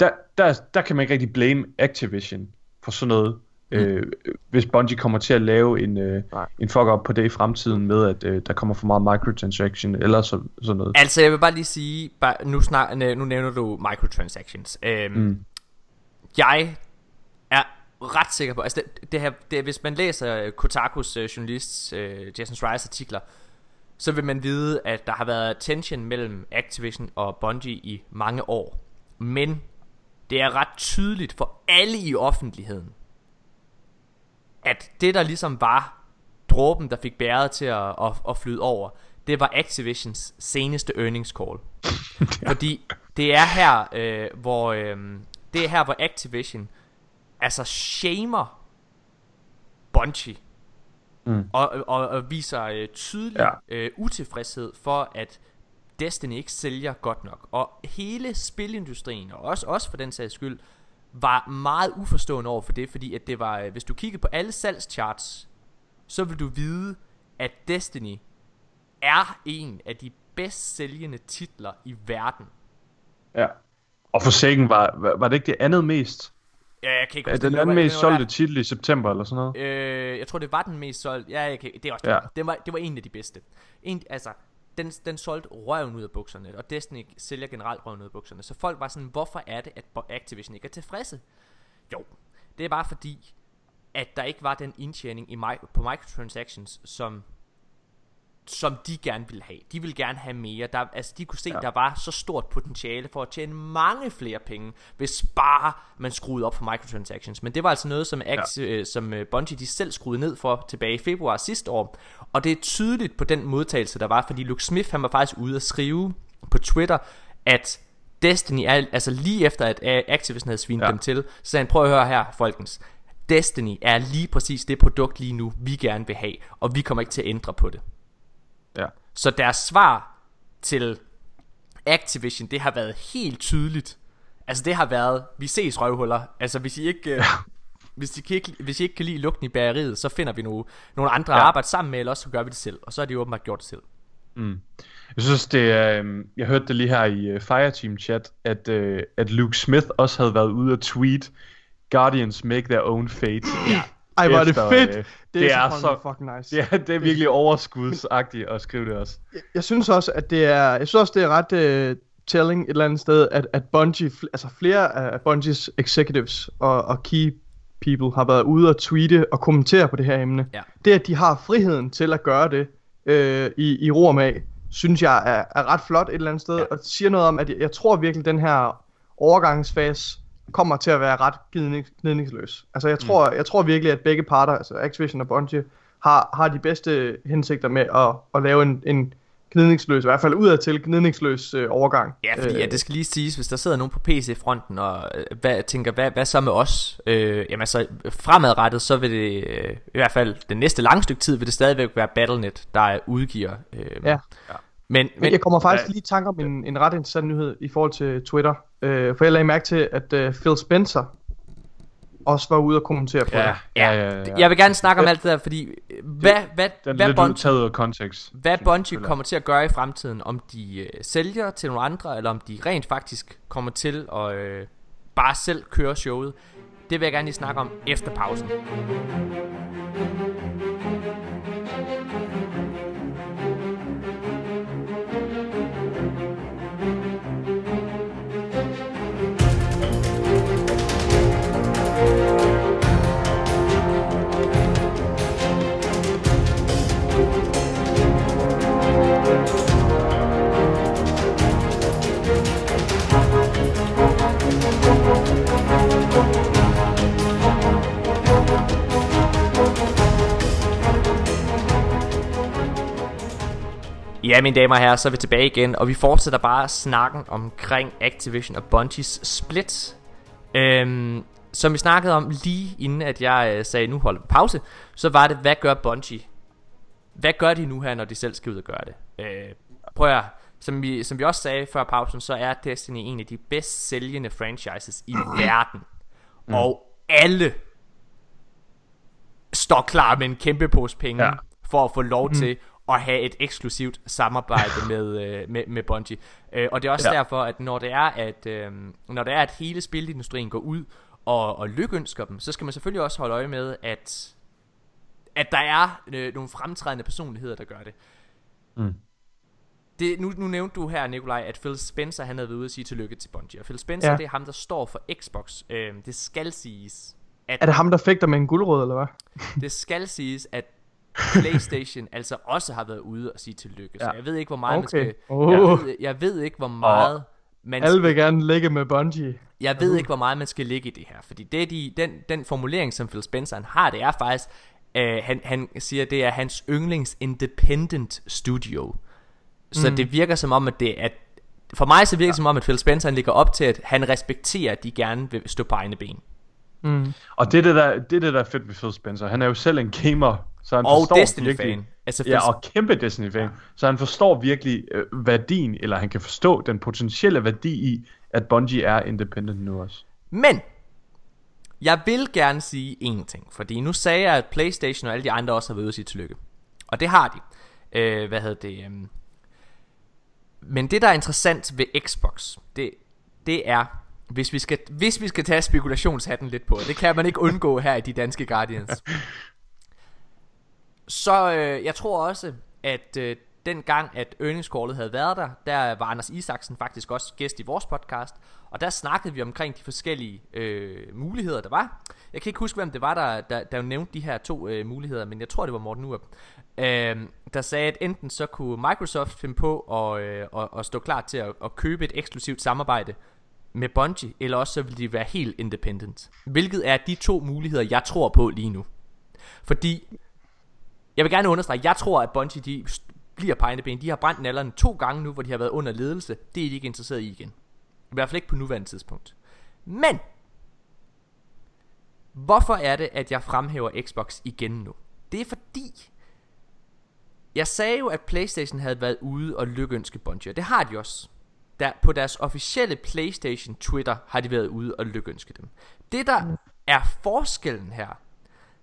S2: der, der, der kan man ikke rigtig blame Activision for sådan noget. Mm. Øh, hvis Bungie kommer til at lave en, øh,
S3: Nej.
S2: en fuck-up på det i fremtiden med, at øh, der kommer for meget microtransaction eller så, sådan noget.
S1: Altså, jeg vil bare lige sige, bare, nu, snak, nu nævner du microtransactions. Øhm,
S2: Mm.
S1: Jeg er ret sikker på, altså det, det her, det, hvis man læser Kotakus øh, journalist øh, Jason Schreier's artikler, så vil man vide, at der har været tension mellem Activision og Bungie i mange år. Men det er ret tydeligt for alle i offentligheden, at det der ligesom var dråben, der fik bæret til at, at, at flyde over, det var Activisions seneste earnings call. Fordi det er her, øh, hvor øh, det er her, hvor Activision altså shamer Bungie
S2: Mm.
S1: og, og, og viser øh, tydelig
S2: Ja.
S1: øh, utilfredshed for, at Destiny ikke sælger godt nok. Og hele spilindustrien, og også, også for den sags skyld, var meget uforstående over for det, fordi at det var, øh, hvis du kiggede på alle salgscharts, så vil du vide, at Destiny er en af de bedst sælgende titler i verden.
S2: Ja. Og Forsaken var, var det ikke det andet mest?
S1: Ja, jeg kan ikke
S2: Ja, den anden mest solgte titel i september eller sådan noget?
S1: Øh, jeg tror det var den mest solgte. Ja, jeg kan, det er også
S2: Ja.
S1: ja. det var det var en af de bedste. En, altså den, den solgte røven ud af bukserne, og Destiny sælger generelt røven ud af bukserne. Så folk var sådan, hvorfor er det, at Activision ikke er tilfredse? Jo, det er bare fordi, at der ikke var den indtjening i, på microtransactions, som som de gerne ville have. De ville gerne have mere. Der, altså, de kunne se,
S2: Ja.
S1: der var så stort potentiale for at tjene mange flere penge, hvis bare man skruede op for microtransactions. Men det var altså noget, som, Ax, ja. øh, som øh, Bungie de selv skruede ned for tilbage i februar sidste år. Og det er tydeligt på den modtagelse, der var, fordi Luke Smith han var faktisk ude at skrive på Twitter, at Destiny er, altså lige efter at Activision havde svinet
S2: ja.
S1: dem til, så sagde han, prøv at høre her, folkens. Destiny er lige præcis det produkt lige nu, vi gerne vil have, og vi kommer ikke til at ændre på det. Så deres svar til Activision, det har været helt tydeligt. Altså det har været, vi ses røvhuller. Altså hvis I ikke, ja. hvis, I ikke, hvis I ikke kan lide lugten i bageriet, så finder vi nogle, nogle andre
S2: Ja.
S1: at arbejde sammen med, eller også så gør vi det selv. Og så har de åbenbart gjort det selv.
S2: Mm. Jeg synes, det er... øhm, Jeg hørte det lige her i uh, Fireteam chat, at, uh, at Luke Smith også havde været ude at tweet, Guardians make their own fate. Ja.
S3: Ej, hvor er det fedt.
S2: øh,
S3: det,
S2: det
S3: er,
S2: er
S3: så, fucking nice.
S2: Ja, det er virkelig overskudsagtigt at skrive det også.
S3: Jeg, jeg synes også, at det er, jeg synes også, det er ret uh, telling et eller andet sted, at, at Bungie, altså flere af Bungies executives og, og key people har været ude og tweete og kommentere på det her emne.
S1: Ja.
S3: Det, at de har friheden til at gøre det øh, i, i ro og mag, synes jeg er, er ret flot et eller andet sted, ja. og det siger noget om, at jeg, jeg tror virkelig, den her overgangsfase kommer til at være ret gnidnings, gnidningsløs. Altså jeg tror, mm. jeg tror virkelig, at begge parter, altså Activision og Bungie, har, har de bedste hensigter med at, at lave en, en gnidningsløs, i hvert fald udadtil gnidningsløs øh, overgang.
S1: Ja, fordi
S3: Øh,
S1: ja, det skal lige siges, hvis der sidder nogen på PC-fronten og øh, hvad, tænker, hvad, hvad så med os? Øh, jamen altså, fremadrettet, så vil det, øh, i hvert fald den næste lange stykke tid, vil det stadigvæk være Battlenet, der udgiver. Øh,
S3: Ja.
S1: Men,
S3: Men
S1: men
S3: jeg kommer faktisk
S2: Ja.
S3: lige i tanke om en, en ret interessant nyhed i forhold til Twitter. Øh, for jeg lagde mærke til, at øh, Phil Spencer også var ude og kommentere på
S2: Ja,
S3: det.
S2: ja, ja. ja, ja.
S1: jeg vil gerne snakke om alt det der, fordi øh, hvad, hvad,
S2: Den er
S1: hvad,
S2: lidt
S1: Bungie,
S2: kontekst.
S1: hvad Bungie kommer til at gøre i fremtiden, om de øh, sælger til nogle andre, eller om de rent faktisk kommer til at øh, bare selv køre showet, det vil jeg gerne lige snakke om efter pausen. Ja, mine damer og herrer, så er vi tilbage igen, og vi fortsætter bare snakken omkring Activision og Bungies split. Øhm, som vi snakkede om lige inden, at jeg øh, sagde, nu holder vi pause, så var det, hvad gør Bungie? Hvad gør de nu her, når de selv skal ud og gøre det? Øh, prøv at som vi, som vi også sagde før pausen, så er Destiny en af de bedst sælgende franchises i verden. Mm. Og alle står klar med en kæmpe pose penge
S2: ja.
S1: for at få lov mm. til at have et eksklusivt samarbejde med, øh, med, med Bungie. Øh, og det er også
S2: Ja.
S1: derfor, at når det er, at, øh, når det er, at hele spilindustrien går ud og, og lykønsker dem, så skal man selvfølgelig også holde øje med, at, at der er øh, nogle fremtrædende personligheder, der gør det.
S2: Mm.
S1: Det, nu, nu nævnte du her, Nikolaj, at Phil Spencer han havde været ude at sige tillykke til Bungie. Og Phil Spencer,
S3: ja.
S1: det er ham, der står for Xbox. Øh, det skal siges, at
S3: Er det ham, der fægter med en guldrød, eller hvad?
S1: det skal siges, at PlayStation altså også har været ude og sige tillykke. Så
S2: Ja.
S1: jeg ved ikke, hvor meget man
S3: Okay.
S1: skal...
S3: Oh.
S1: Jeg, ved, jeg ved ikke, hvor meget... Man
S3: Alle vil gerne ligge med Bungie.
S1: jeg ved ikke, hvor meget man skal ligge i det her, fordi det, de, den, den formulering, som Phil Spencer han har, det er faktisk, øh, han, han siger, det er hans yndlings independent studio. Så mm. det virker som om, at det er, for mig så virker det som om, at Phil Spencer han ligger op til, at han respekterer, at de gerne vil stå på egne ben.
S3: Mm.
S2: Og det er det, der, det er det, der er fedt ved Phil Spencer. Han er jo selv en gamer, så han
S1: Og Destiny-fan.
S2: virkelig...
S1: Altså,
S2: Ja, og kæmpe Destiny-fan. Så han forstår virkelig øh, værdien, eller han kan forstå den potentielle værdi i, at Bungie er independent nu også.
S1: Men jeg vil gerne sige én ting, fordi nu sagde jeg, at PlayStation og alle de andre også har været ude at sige tillykke. Og det har de. Øh, hvad hedder det? øhm. Men det, der er interessant ved Xbox, det, det er, hvis vi, skal, hvis vi skal tage spekulationshatten lidt på, det kan man ikke undgå her i de danske Guardians. Så øh, jeg tror også, at øh, den gang, at earningscallet havde været der, der var Anders Isaksen faktisk også gæst i vores podcast, og der snakkede vi omkring de forskellige øh, muligheder, der var. Jeg kan ikke huske, hvem det var, der, der, der nævnte de her to øh, muligheder, men jeg tror, det var Morten Urup, øh, der sagde, at enten så kunne Microsoft finde på at, øh, at, at stå klar til at, at købe et eksklusivt samarbejde med Bungie, eller også så ville de være helt independent. Hvilket er de to muligheder, jeg tror på lige nu. Fordi jeg vil gerne understrege, jeg tror, at Bungie de bliver på egne ben. De har brændt nallerne to gange nu, hvor de har været under ledelse. Det er de ikke interesseret i igen. I hvert fald ikke på nuværende tidspunkt. Men, hvorfor er det, at jeg fremhæver Xbox igen nu? Det er fordi, jeg sagde jo, at Playstation havde været ude og lykønske Bungie, og det har de også. Der, på deres officielle Playstation Twitter har de været ude og lykønske dem. Det der er forskellen her,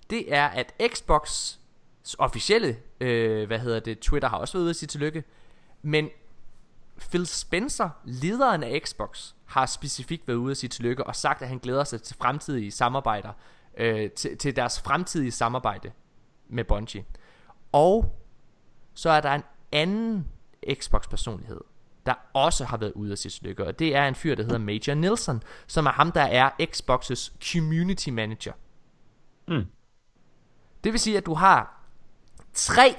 S1: det er, at Xbox officielle, øh, hvad hedder det, Twitter har også været ude at sige tillykke, men Phil Spencer, lederen af Xbox, har specifikt været ude at sige tillykke og sagt, at han glæder sig til fremtidige samarbejder, øh, til, til deres fremtidige samarbejde med Bungie. Og så er der en anden Xbox-personlighed, der også har været ude at sige tillykke, og det er en fyr, der hedder Major Nelson, som er ham, der er Xbox's community manager.
S2: Mm.
S1: Det vil sige, at du har tre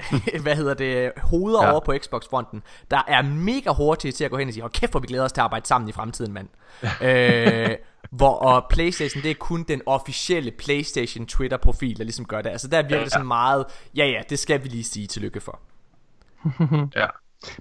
S1: hvad hedder det, hoveder ja.
S2: Ja.
S1: over på Xbox-fronten, der er mega hurtige til at gå hen og sige, hold kæft, hvor vi glæder os til at arbejde sammen i fremtiden, mand. øh, hvor og PlayStation, det er kun den officielle PlayStation Twitter-profil, der ligesom gør det. Altså der virker det sådan meget, ja ja, det skal vi lige sige tillykke for.
S2: Ja,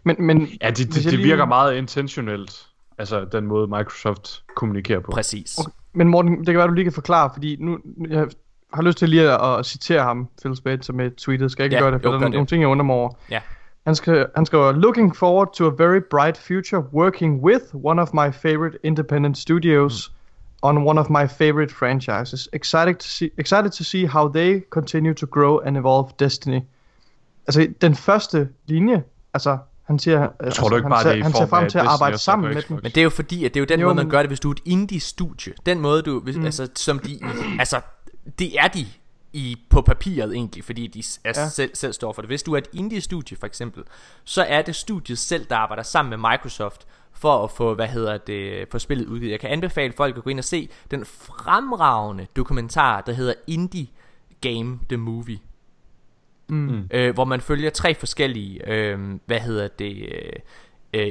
S3: Men, men
S2: ja det, det, det
S3: lige-
S2: virker meget intentionelt. Altså den måde Microsoft kommunikerer på.
S1: Præcis.
S3: Okay. Men Morten, det kan være, du lige kan forklare, fordi nu, jeg har lyst til lige at, at citere ham, Phil Spencer, med tweetet. Skal jeg ikke
S1: Ja,
S3: gøre det? For
S1: jo,
S3: der er nogle, ting, jeg undrer mig over.
S1: Ja.
S3: Han, skal, han skriver, Looking forward to a very bright future working with one of my favorite independent studios
S1: Mm.
S3: on one of my favorite franchises. Excited to, see, excited to see how they continue to grow and evolve Destiny. Altså, den første linje, altså, han siger, altså,
S2: tror du ikke
S3: han,
S2: bare,
S3: ser,
S2: det
S3: han ser frem til at arbejde sammen med dem.
S1: Men det er jo fordi, at det er jo den
S3: Jo,
S1: måde, man gør det, hvis du er et indie-studie. Den måde, du, hvis, mm. altså, som de, altså, det er de i, på papiret egentlig, fordi de er
S3: ja.
S1: selv, selv står for det. Hvis du er et indie-studie for eksempel, så er det studiet selv, der arbejder sammen med Microsoft for at få, hvad hedder det, få spillet udgivet. Jeg kan anbefale folk at gå ind og se den fremragende dokumentar, der hedder Indie Game The Movie.
S3: Mm.
S1: øh, hvor man følger tre forskellige, øh, hvad hedder det, øh,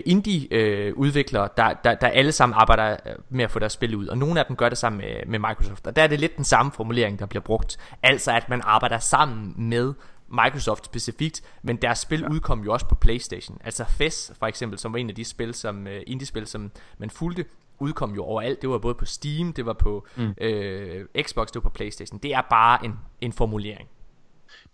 S1: indie-udviklere, der, der, der alle sammen arbejder øh, med at få deres spil ud, og nogle af dem gør det sammen med, med Microsoft, og der er det lidt den samme formulering, der bliver brugt, altså at man arbejder sammen med Microsoft specifikt, men deres spil ja. udkom jo også på Playstation, altså FES for eksempel, som var en af de spil, som øh, indie-spil, som man fulgte, udkom jo overalt, det var både på Steam, det var på mm. øh, Xbox, det var på Playstation, det er bare en, en formulering.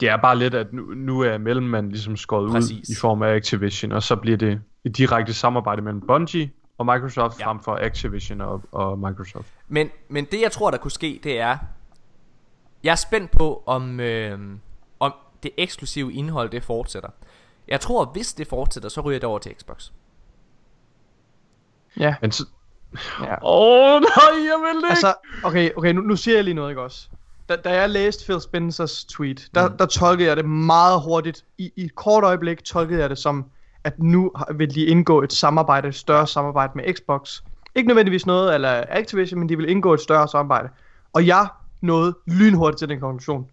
S2: Det er bare lidt, at nu, nu er mellemmanden ligesom skåret
S1: Præcis.
S2: ud i form af Activision, og så bliver det et direkte samarbejde mellem Bungie og Microsoft,
S1: Ja.
S2: ja. frem for Activision og, og Microsoft.
S1: Men, men det jeg tror der kunne ske Det er Jeg er spændt på om øh, Om det eksklusive indhold det fortsætter Jeg tror hvis det fortsætter Så ryger det over til Xbox
S3: Ja,
S2: Men så...
S3: ja.
S2: Åh, oh, nej, jeg vil ikke!
S3: Altså, okay, okay nu, nu siger jeg lige noget, ikke også? Da, da jeg læste Phil Spencers tweet, der, mm. der tolkede jeg det meget hurtigt. I, I et kort øjeblik tolkede jeg det som, at nu vil de indgå et samarbejde, et større samarbejde med Xbox. Ikke nødvendigvis noget eller Activision, men de vil indgå et større samarbejde. Og jeg nåede lynhurtigt til den konklusion.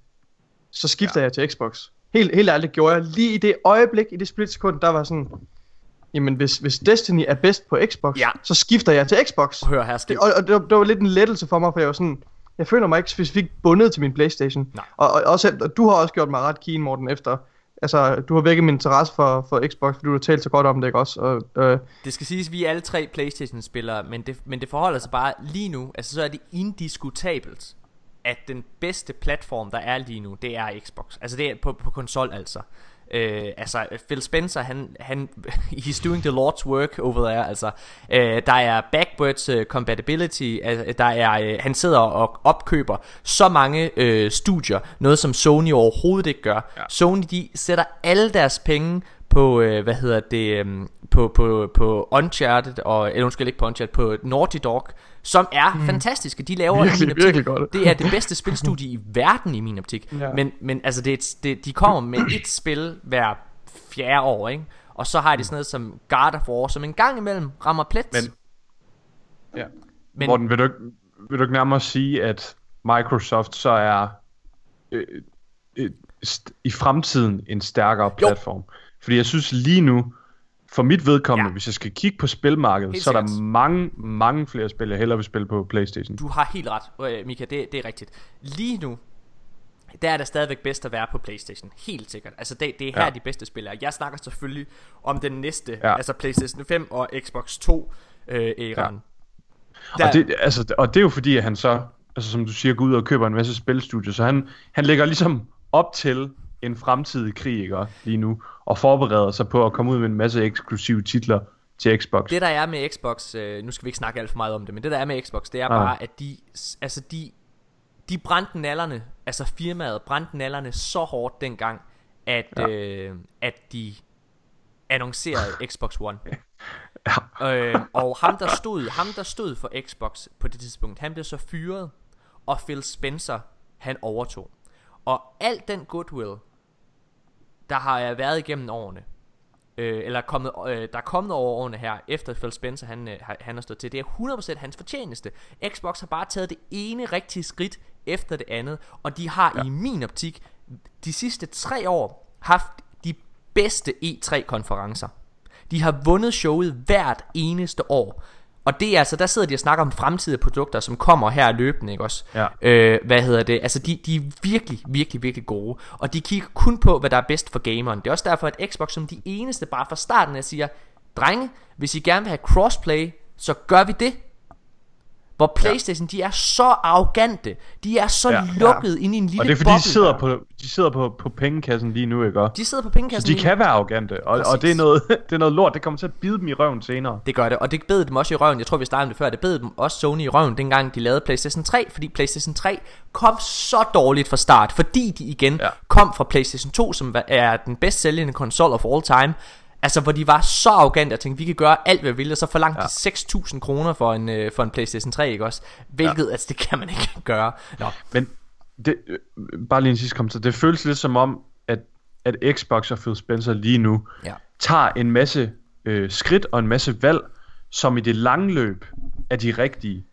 S3: så skifter ja. jeg til Xbox. Helt, helt ærligt gjorde jeg lige i det øjeblik, i det splitsekund, der var sådan, jamen hvis, hvis Destiny er bedst på Xbox,
S1: Ja.
S3: så skifter jeg til Xbox.
S1: Hør her.
S3: Det, og, og det, var, det var lidt en lettelse for mig, for jeg var sådan, jeg føler mig ikke specifikt bundet til min Playstation.
S1: Nej.
S3: Og, og, også, og du har også gjort mig ret keen, Morten, efter, altså du har vækket min interesse for, for Xbox, fordi du har talt så godt om det, ikke også? Og, øh,
S1: Det skal siges, at vi er alle tre Playstation-spillere, men det, men det forholder sig bare lige nu, altså så er det indiskutabelt, at den bedste platform, der er lige nu, det er Xbox. Altså det er på, på konsol altså. Øh, altså Phil Spencer han, han he's doing the Lord's work over there altså øh, der er backwards uh, compatibility altså, der er øh, han sidder og opkøber så mange øh, studier noget som Sony overhovedet ikke gør ja. Sony de sætter alle deres penge på øh, hvad hedder det øhm, på på på Uncharted og eller undskyld ikke på Uncharted på Naughty Dog som er mm. fantastiske de laver i
S3: Virkelig,
S1: min optik-
S3: virkelig godt.
S1: det er det bedste spilstudie i verden i min optik.
S3: Ja.
S1: Men, men altså, det, er et- det, de kommer med et spil hver fjerde år, ikke? Og så har de sådan noget som God of War, som en gang imellem rammer plet.
S2: Men, ja.
S1: Men-
S2: Morten, vil du, ikke, vil du ikke nærmere sige, at Microsoft så er øh, øh, st- i fremtiden en stærkere platform? Fordi jeg synes lige nu, for mit vedkommende,
S1: Ja.
S2: hvis jeg skal kigge på spilmarkedet,
S1: Helt
S2: så er der
S1: sikkert.
S2: mange, mange flere spil, jeg hellere vil spille på Playstation.
S1: Du har helt ret, øh, Mika, det, det er rigtigt. Lige nu, der er det stadigvæk bedst at være på Playstation. Helt sikkert. Altså, det, det er her, ja. De bedste spillere. Jeg snakker selvfølgelig om den næste, ja.
S2: Ja.
S1: altså Playstation 5 og Xbox 2 øh, æraen. Ja.
S2: Og det, altså, og det er jo fordi, at han så, altså som du siger, går ud og køber en masse spilstudier, så han, han lægger ligesom op til en fremtidig krig, ikke, lige nu, og forbereder sig på at komme ud med en masse eksklusive titler til Xbox.
S1: Det der er med Xbox, øh, nu skal vi ikke snakke alt for meget om det, men det der er med Xbox, det er
S2: Nej.
S1: bare, at de, altså de, de brændte nallerne, altså firmaet brændte nallerne så hårdt dengang, at, ja. øh, at de annoncerede Xbox One.
S2: Ja.
S1: øh, og ham der stod, ham der stod for Xbox på det tidspunkt, han blev så fyret, og Phil Spencer, han overtog. Og al den goodwill, der har jeg været igennem årene, øh, eller kommet, øh, der er kommet over årene her, efter Phil Spencer han, øh, han har stået til. Det er 100% hans fortjeneste. Xbox har bare taget det ene rigtige skridt efter det andet, og de har ja. i min optik de sidste tre år haft de bedste E3-konferencer. De har vundet showet hvert eneste år. Og det er altså, der sidder de og snakker om fremtidige produkter, som kommer her løbende, ikke også?
S2: Ja.
S1: Øh, hvad hedder det? Altså, de, de er virkelig, virkelig, virkelig gode. Og de kigger kun på, hvad der er bedst for gameren. Det er også derfor, at Xbox som de eneste bare fra starten af siger, drenge, hvis I gerne vil have crossplay, så gør vi det. Hvor Playstation, de er så arrogante. De er så ja,
S2: Ja.
S1: lukket ja. ind i en lille
S2: og det er fordi, de
S1: boble.
S2: sidder, på, de sidder på, på pengekassen lige nu, ikke?
S1: De sidder på
S2: Så
S1: pengekassen
S2: de
S1: lige nu.
S2: kan være arrogante, og, og det, er noget, det er noget lort, det kommer til at bide dem i røven senere.
S1: Det gør det, og det bed dem også i røven. Jeg tror, vi startede det før. Det bed dem også Sony i røven, dengang de lavede PlayStation 3. Fordi PlayStation 3 kom så dårligt fra start. Fordi de igen ja.
S2: Ja.
S1: kom fra PlayStation 2, som er den bedst sælgende konsol of all time. Altså, hvor de var så arrogante og tænkte, vi kan gøre alt, hvad vi vil, og så forlangte ja. de 6.000 kroner for en, øh, for en PlayStation 3, ikke også? Hvilket, ja. altså, det kan man ikke gøre. Nå,
S2: Men det, øh, bare lige en sidste kommentar. Det føles lidt som om, at, at Xbox og Phil Spencer lige nu
S1: ja.
S2: tager en masse øh, skridt og en masse valg, som i det lange løb er de rigtige.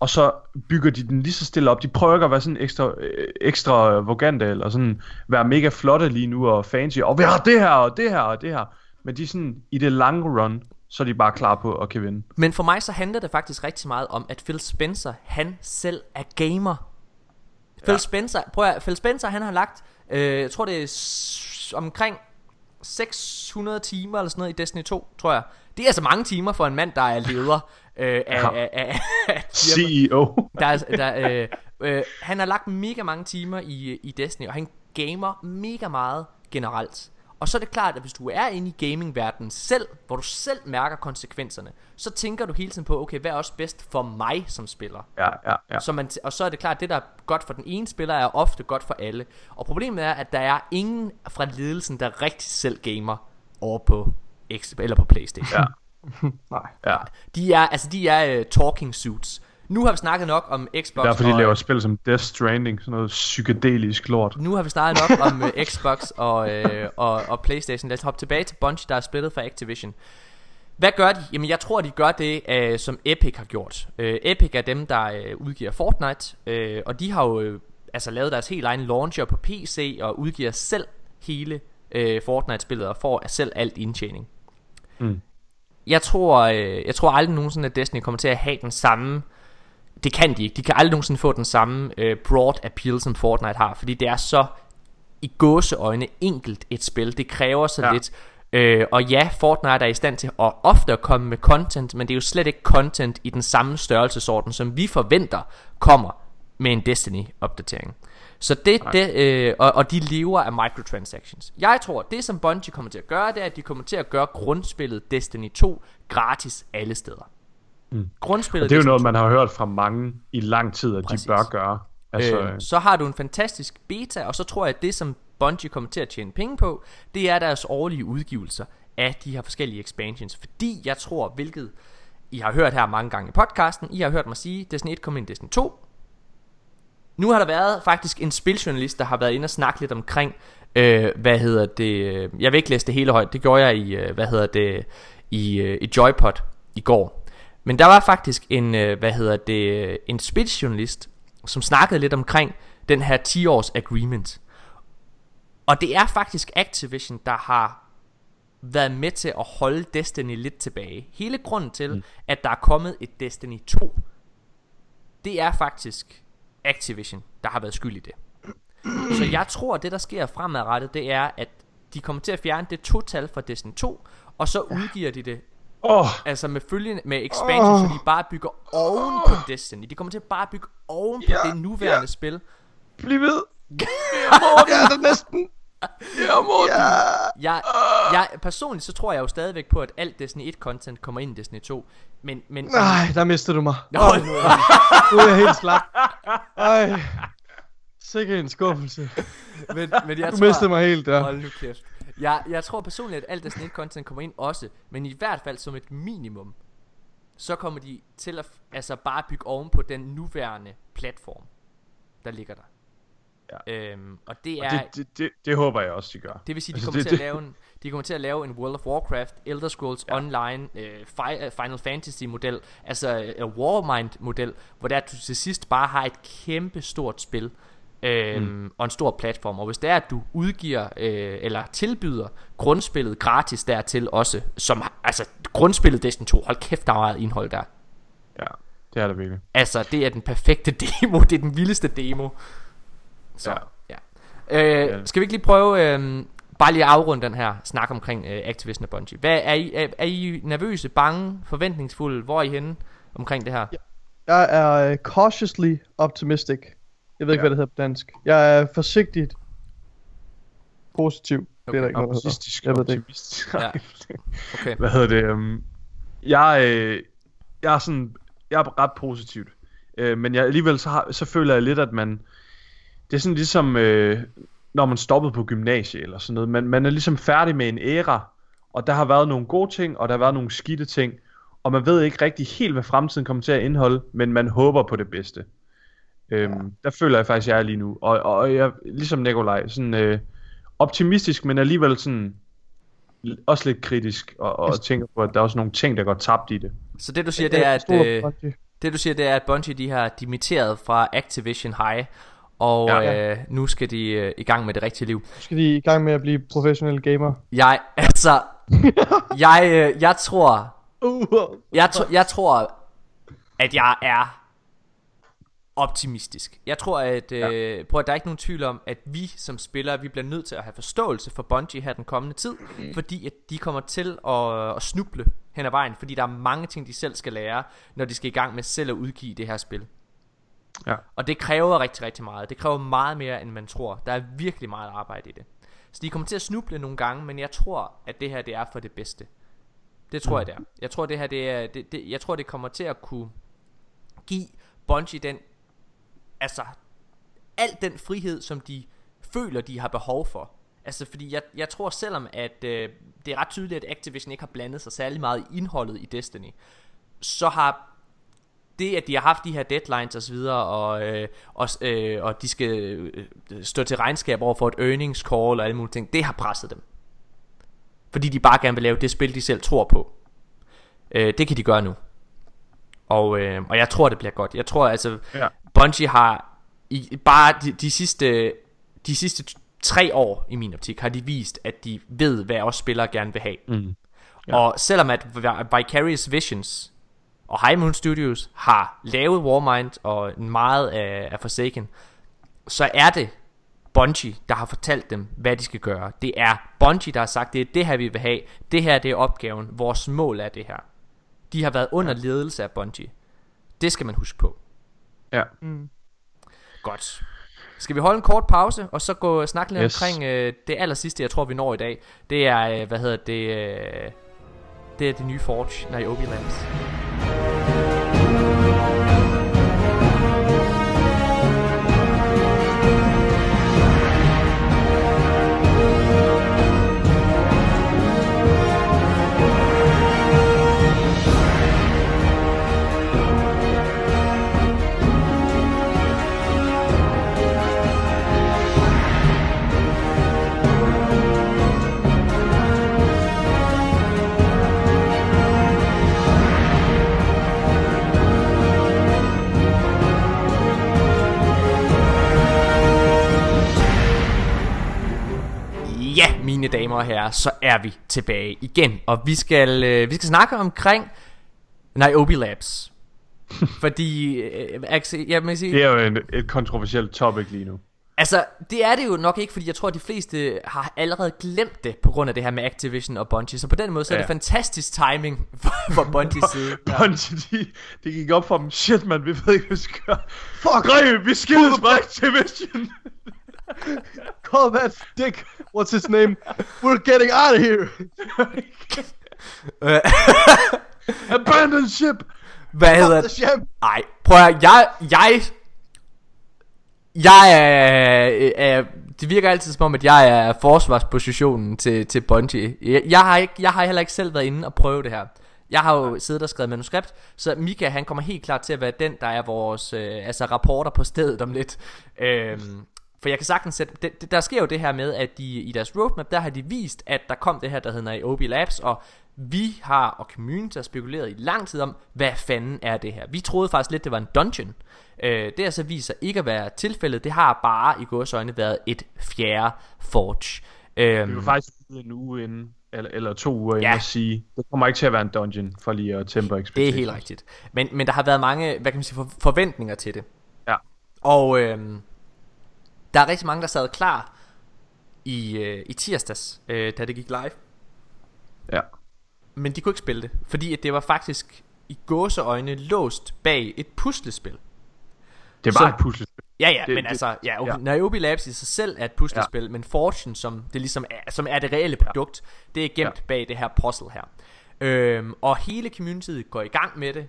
S2: Og så bygger de den lige så stille op. De prøver ikke at være sådan ekstra, øh, ekstra vogante, eller sådan være mega flotte lige nu og fancy. Og vi har det her, og det her, og det her. Men de er sådan, i det lange run, så er de bare klar på at kan vinde.
S1: Men for mig så handler det faktisk rigtig meget om, at Phil Spencer, han selv er gamer. Phil
S2: Ja.
S1: Spencer, prøv at, Phil Spencer, han har lagt, øh, jeg tror det er s- omkring 600 timer eller sådan noget i Destiny 2, tror jeg. Det er altså mange timer for en mand, der er leder øh, af,
S2: Ja.
S1: af, af, af.
S2: CEO.
S1: Der er, der, øh, øh, han har lagt mega mange timer i, i Destiny, og han gamer mega meget generelt. Og så er det klart, at hvis du er inde i gamingverdenen selv, hvor du selv mærker konsekvenserne, så tænker du hele tiden på, okay, hvad er også bedst for mig som spiller?
S2: Ja, ja, ja.
S1: Så man, og så er det klart, at det der er godt for den ene spiller, er ofte godt for alle. Og problemet er, at der er ingen fra ledelsen, der rigtig selv gamer over på X, eller på Playstation.
S2: Ja.
S3: nej.
S2: ja.
S1: De er, altså, de er uh, talking suits. Nu har vi snakket nok om Xbox
S2: Derfor de
S1: og,
S2: laver spil som Death Stranding, sådan noget psykedelisk lort.
S1: Nu har vi snakket nok om uh, Xbox og, uh, og, og Playstation. Lad os hoppe tilbage til Bungie, der er splittet fra Activision. Hvad gør de? Jamen jeg tror de gør det uh, som Epic har gjort uh, Epic er dem der uh, udgiver Fortnite uh, Og de har jo uh, altså lavet deres helt egen launcher på PC og udgiver selv hele øh, Fortnite-spillet og får selv alt indtjening.
S2: Mm.
S1: Jeg tror, øh, jeg tror aldrig nogensinde, at Destiny kommer til at have den samme... Det kan de ikke. De kan aldrig nogensinde få den samme øh, broad appeal, som Fortnite har. Fordi det er så i gåseøjne enkelt et spil. Det kræver så ja. Lidt. Øh, og ja, Fortnite er i stand til at ofte at komme med content, men det er jo slet ikke content i den samme størrelsesorden, som vi forventer kommer med en Destiny-opdatering. Så det, det øh, og, og de lever af microtransactions. Jeg tror, det som Bungie kommer til at gøre, det er, at de kommer til at gøre grundspillet Destiny 2 gratis alle steder. Mm. Grundspillet
S2: Og det er jo noget, man har hørt fra mange i lang tid, at
S1: Præcis.
S2: de bør gøre. Altså,
S1: øh, så har du en fantastisk beta, og så tror jeg, at det som Bungie kommer til at tjene penge på, det er deres årlige udgivelser af de her forskellige expansions. Fordi jeg tror, hvilket I har hørt her mange gange i podcasten, I har hørt mig sige, Destiny 1 kom ind Destiny 2. Nu har der været faktisk en spiljournalist, der har været inde og snakke lidt omkring, øh, hvad hedder det, øh, jeg vil ikke læse det hele højt, det gjorde jeg i, øh, hvad hedder det, i, øh, i Joypod i går. Men der var faktisk en, øh, hvad hedder det, en spiljournalist, som snakkede lidt omkring den her 10 års agreement. Og det er faktisk Activision, der har været med til at holde Destiny lidt tilbage. Hele grunden til, mm. at der er kommet et Destiny 2, det er faktisk Activision, der har været skyld i det. Så jeg tror, at det der sker fremadrettet, det er, at de kommer til at fjerne det total fra Destiny 2, og så udgiver de det
S2: åh,
S1: Altså med følgende, med expansion, oh. så de bare bygger oven på Destiny. De kommer til at bare bygge oven på
S3: Ja,
S1: det nuværende
S3: ja.
S1: spil.
S3: Bliv ved. Jeg er næsten.
S2: ja, Morten.
S3: Ja.
S1: Jeg, jeg, personligt så tror jeg jo stadigvæk på, at alt Destiny 1 content kommer ind i Destiny 2. Men, men
S3: Nej, der mistede du mig.
S1: Nå,
S3: nu, er, nu er jeg helt slap. Ej. Sikke en skuffelse.
S1: men, men jeg
S3: Du
S1: tror,
S3: mistede mig helt der.
S1: Hold nu kæft. Jeg, jeg tror personligt, at alt Destiny 1 content kommer ind også. Men i hvert fald som et minimum. Så kommer de til at altså bare bygge oven på den nuværende platform, der ligger der.
S2: Ja.
S1: Øhm, og det
S2: Og
S1: er...
S2: det, det, det, det håber jeg også, de gør.
S1: Det vil sige, de
S2: Altså,
S1: kommer
S2: det-
S1: til at lave en, de kommer til at lave en World of Warcraft, Elder Scrolls ja. Online, øh, Fi- øh, Final Fantasy model, altså øh, Warmind model, hvor der du til sidst bare har et kæmpe stort spil øh, mm. og en stor platform. Og hvis det er, at du udgiver øh, eller tilbyder grundspillet gratis dertil også, som altså grundspillet Destiny 2, hold kæft, der er meget indhold der.
S2: Ja, det er det virkelig.
S1: Altså, det er den perfekte demo, det er den vildeste demo. Så, ja.
S2: Ja.
S1: ja. Øh,
S2: Ja.
S1: Skal vi ikke lige prøve, øh, bare lige at afrunde den her snak omkring øh, Activision og Bungie. Hvad, er, I, er, er I nervøse, bange, forventningsfulde? Hvor er I henne omkring det her?
S3: Jeg er uh, cautiously optimistic. Jeg ved ikke,
S2: Ja.
S3: hvad det hedder på dansk. Jeg er forsigtigt positiv. Okay. Det er der ikke noget, der. Jeg ved det ikke.
S1: Ja. Okay.
S2: Hvad hedder det? Um, jeg, øh, jeg er sådan, jeg er ret positivt. Øh, men jeg, alligevel så, har, så føler jeg lidt, at man, det er sådan ligesom, øh, når man stoppede på gymnasiet eller sådan noget. Man, man er ligesom færdig med en æra, og der har været nogle gode ting, og der har været nogle skidte ting, og man ved ikke rigtig helt, hvad fremtiden kommer til at indeholde, men man håber på det bedste. Øhm, Der føler jeg faktisk, jeg er lige nu. Og, og jeg, ligesom Nikolaj, sådan øh, optimistisk, men alligevel sådan også lidt kritisk, og, og tænker på, at der er også nogle ting, der går tabt i det.
S1: Så det du siger, det er, at, øh, det du siger, det er, at Bungie de har dimitteret fra Activision High, og
S2: Ja.
S1: øh, nu skal de øh, i gang med det rigtige liv.
S3: Nu skal de i gang med at blive professionelle gamer.
S1: Jeg, altså, jeg, øh, jeg tror,
S3: Uh,
S1: Jeg, tr- jeg tror, at jeg er optimistisk. Jeg tror, at, øh, prøv, at der er ikke nogen tvivl om, at vi som spillere, vi bliver nødt til at have forståelse for Bungie her den kommende tid, fordi at de kommer til at, at snuble hen ad vejen, fordi der er mange ting, de selv skal lære, når de skal i gang med selv at udgive det her spil.
S2: Ja.
S1: Og det kræver rigtig, rigtig meget. Det kræver meget mere, end man tror. Der er virkelig meget arbejde i det. Så de kommer til at snuble nogle gange, men jeg tror, at det her det er for det bedste. Det tror jeg det er. Jeg tror det her det er det, det, jeg tror det kommer til at kunne give Bungie den altså al den frihed som de føler de har behov for. Altså fordi jeg, jeg tror selvom at øh, det er ret tydeligt at Activision ikke har blandet sig særlig meget i indholdet i Destiny, så har det at de har haft de her deadlines og så videre og øh, og, øh, og de skal øh, stå til regnskab over for et earnings call og alle mulige ting, det har presset dem. Fordi de bare gerne vil lave det spil de selv tror på. Øh, det kan de gøre nu. Og, øh, og jeg tror det bliver godt. Jeg tror altså
S2: Ja.
S1: Bungie har i, bare de, de sidste de sidste tre år i min optik har de vist at de ved hvad os spillere gerne vil have.
S2: Mm.
S1: Ja. Og selvom at Vi- Vicarious Visions og High Moon Studios har lavet Warmind og meget af, af Forsaken, så er det Bungie, der har fortalt dem, hvad de skal gøre. Det er Bungie, der har sagt, det er det her, vi vil have. Det her, det er opgaven. Vores mål er det her. De har været under ledelse af Bungie. Det skal man huske på.
S2: Ja.
S1: Godt. Skal vi holde en kort pause, og så gå og snakke lidt
S2: Yes.
S1: omkring øh, det aller sidste, jeg tror, vi når i dag. Det er, øh, hvad hedder det, øh, det er det nye Forge, Niobe Lands. Mine damer og herrer, så er vi tilbage igen. Og vi skal, øh, vi skal snakke omkring Niobe Labs. Fordi, øh, Axel, jeg må sige,
S2: Det er jo en, et kontroversielt topic lige nu.
S1: altså, det er det jo nok ikke, fordi jeg tror, at de fleste har allerede glemt det, på grund af det her med Activision og Bungie. Så på den måde, så er det
S2: Ja.
S1: fantastisk timing fra Bungies side.
S2: Bungie, de, det gik op for dem. Shit, man, vi ved ikke, hvad vi skal gøre.
S3: Fuck!
S2: Greve, vi skilles fra Activision.
S3: Call that dick. What's his name? We're getting out of here.
S2: Abandon ship.
S1: Hvad hedder
S3: the ship.
S1: Ej, prøv at jeg, jeg, jeg er, er, det virker altid som om, at jeg er forsvarspositionen til, til Bungie. Jeg, jeg, har ikke, jeg har heller ikke selv været inde og prøve det her. Jeg har jo siddet og skrevet manuskript, så Mika han kommer helt klart til at være den, der er vores øh, altså rapporter på stedet om lidt. Øhm, for jeg kan sagtens sætte, det, det, der sker jo det her med, at de i deres roadmap, der har de vist, at der kom det her, der hedder Niobe Labs, og vi har, og community har spekuleret i lang tid om, hvad fanden er det her? Vi troede faktisk lidt, det var en dungeon. Øh, det har så vist sig ikke at være tilfældet. Det har bare i gåsøjne været et fjerde forge. Øhm,
S2: Vi var faktisk ude en uge inden, eller, eller to uger
S1: Ja.
S2: at sige, det kommer ikke til at være en dungeon, for lige at temper
S1: Det er
S2: expectations.
S1: helt rigtigt. Men, men der har været mange, hvad kan man sige, for, forventninger til det.
S2: Ja.
S1: Og øhm, der er rigtig mange, der sad klar i, øh, i tirsdags, øh, da det gik live.
S2: Ja.
S1: Men de kunne ikke spille det, fordi at det var faktisk i gåseøjne låst bag et puslespil.
S2: Det
S1: Så-
S2: var et puslespil.
S1: Ja, ja,
S2: Det-
S1: men
S2: det-
S1: altså, ja, okay,
S2: ja.
S1: Niobe Labs i sig selv er et puslespil, ja. men Fortune, som det ligesom er, som er det reelle produkt, det er gemt
S2: Ja.
S1: bag det her puzzle her. Øhm, og hele communityet går i gang med det,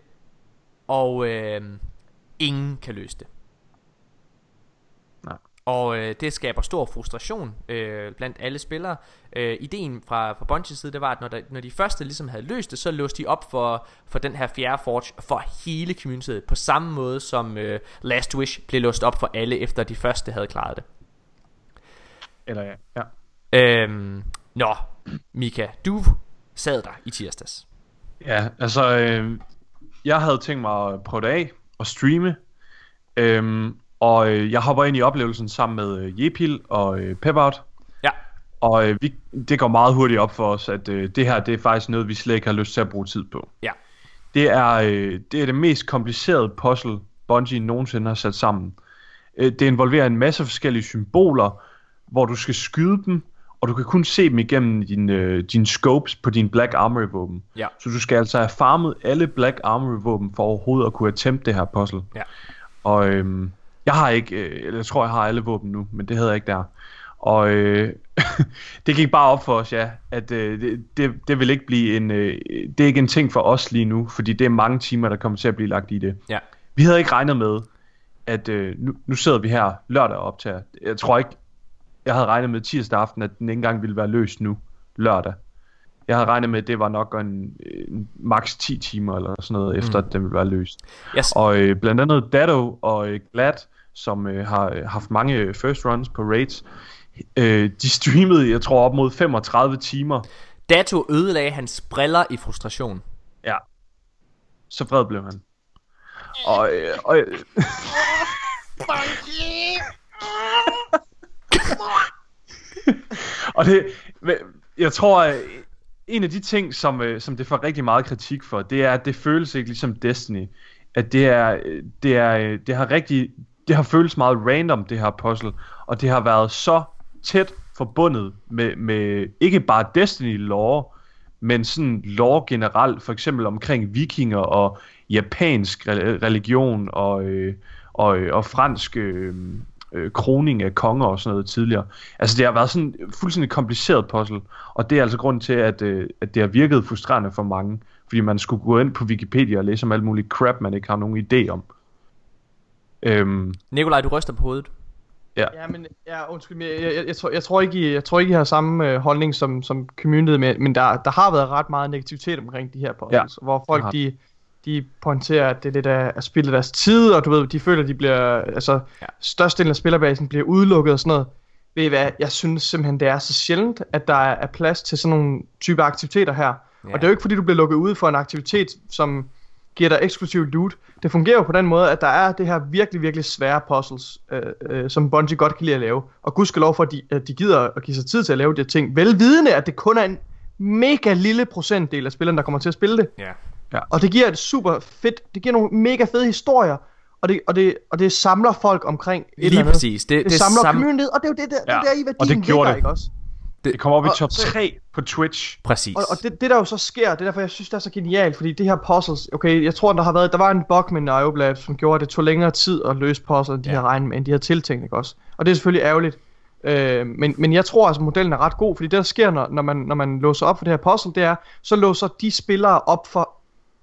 S1: og øhm, ingen kan løse det. Og øh, det skaber stor frustration øh, blandt alle spillere. Øh, ideen fra, fra Bungies side, det var, at når, der, når de første ligesom havde løst det, så låste de op for, for den her fjerde forge for hele communityet. På samme måde som øh, Last Wish blev låst op for alle, efter de første havde klaret det.
S2: Eller ja. ja.
S1: Øhm, nå, Mika, du sad der i tirsdags.
S2: Ja, altså, øh, jeg havde tænkt mig at prøve det af og streame. Øhm, og øh, jeg hopper ind i oplevelsen sammen med øh, Jepil og øh, Pepout.
S1: Ja,
S2: Og øh, vi, det går meget hurtigt op for os, at øh, det her det er faktisk noget, vi slet ikke har lyst til at bruge tid på.
S1: ja,
S2: Det er, øh, det er det mest komplicerede puzzle, Bungie nogensinde har sat sammen. Øh, det involverer en masse forskellige symboler, hvor du skal skyde dem, og du kan kun se dem igennem din, øh, dine scopes på din Black Armory våben.
S1: ja,
S2: Så du skal altså have farmet alle Black Armory våben for overhovedet at kunne attempt det her puzzle.
S1: ja.
S2: Og øhm, jeg har ikke, øh, eller jeg tror jeg har alle våben nu, men det havde jeg ikke der. Og øh, det gik bare op for os, ja, at øh, det, det, det vil ikke blive en, øh, det er ikke en ting for os lige nu, fordi det er mange timer, der kommer til at blive lagt i det.
S1: ja.
S2: Vi havde ikke regnet med, at øh, nu, nu sidder vi her lørdag og optager. Jeg tror ikke, jeg havde regnet med tirsdag aften, at den ikke engang ville være løst nu, lørdag. Jeg havde regnet med, at det var nok en, en maks 10 timer eller sådan noget, efter at den ville være løst.
S1: Yes.
S2: Og øh, blandt andet Dado og øh, Glad, som øh, har øh, haft mange first runs på raids, øh, de streamede, jeg tror, op mod 35 timer.
S1: Dato ødelagde hans briller i frustration.
S2: Ja. Så vred blev han. Og, øh, og, øh, Og det, jeg tror, at en af de ting, som, øh, som det får rigtig meget kritik for, det er, at det føles ikke ligesom Destiny. At det er, det er, øh, det har rigtig, det har føles meget random, det her puzzle. Og det har været så tæt forbundet med, med ikke bare Destiny lore, men sådan lore generelt, for eksempel omkring vikinger og japansk religion og, øh, og, øh, og fransk øh, øh, kroning af konger og sådan noget tidligere. Altså det har været sådan en fuldstændig kompliceret puzzle, og det er altså grunden til, at, øh, at det har virket frustrerende for mange, fordi man skulle gå ind på Wikipedia og læse om alt muligt crap, man ikke har nogen idé om. Øhm,
S1: Nikolaj, du ryster på hovedet.
S3: Ja, men ja, undskyld, men jeg, jeg, jeg, tror, jeg, tror ikke, I, jeg tror ikke, I har samme øh, holdning som, som community, med, men der, der har været ret meget negativitet omkring de her puzzles, ja, hvor folk de, de pointerer, at det er lidt af at spille deres tid, og du ved, de føler, at de bliver, altså,
S1: Ja.
S3: ja. størstedelen af spillerbasen bliver udelukket og sådan noget. Ved I hvad, jeg synes simpelthen, det er så sjældent, at der er plads til sådan nogle type aktiviteter her.
S1: Ja.
S3: Ja. Og det er jo ikke fordi, du bliver lukket ude for en aktivitet, som giver dig eksklusiv loot. Det fungerer jo på den måde, at der er det her virkelig, virkelig svære puzzles, øh, øh, som Bungie godt kan lide at lave. Og gudskelov for, at de, at de gider at give sig tid til at lave de ting. Velvidende, at det kun er en mega lille procentdel af spillerne, der kommer til at spille det.
S1: Ja.
S3: Og det giver et super fedt, det giver nogle mega fede historier, og det, og det, og det samler folk omkring et eller
S1: Lige
S3: andet.
S1: præcis. Det,
S3: Det,
S1: det,
S3: samler
S1: sam-
S3: community, og det er jo det, der, ja.
S2: Ja,
S3: det er der i
S2: og
S3: værdien
S2: det gjorde
S3: ligger,
S2: det.
S3: ikke også?
S2: Det kommer op i
S3: og-
S2: top
S3: så-
S2: 3 på Twitch.
S1: Præcis.
S3: Og, og det, det der jo så sker, det er derfor jeg synes det er så genialt, fordi det her puzzles, okay, jeg tror der har været, der var en bug med Nioblab, som gjorde, at det tog længere tid at løse puzzles, end de
S1: Ja.
S3: havde regnet med, end de havde tiltænkt, ikke også? Og det er selvfølgelig ærgerligt. Øh, men, men jeg tror altså, modellen er ret god, fordi det der sker, når, når, man, når man låser op for det her puzzle, det er, så låser de spillere op for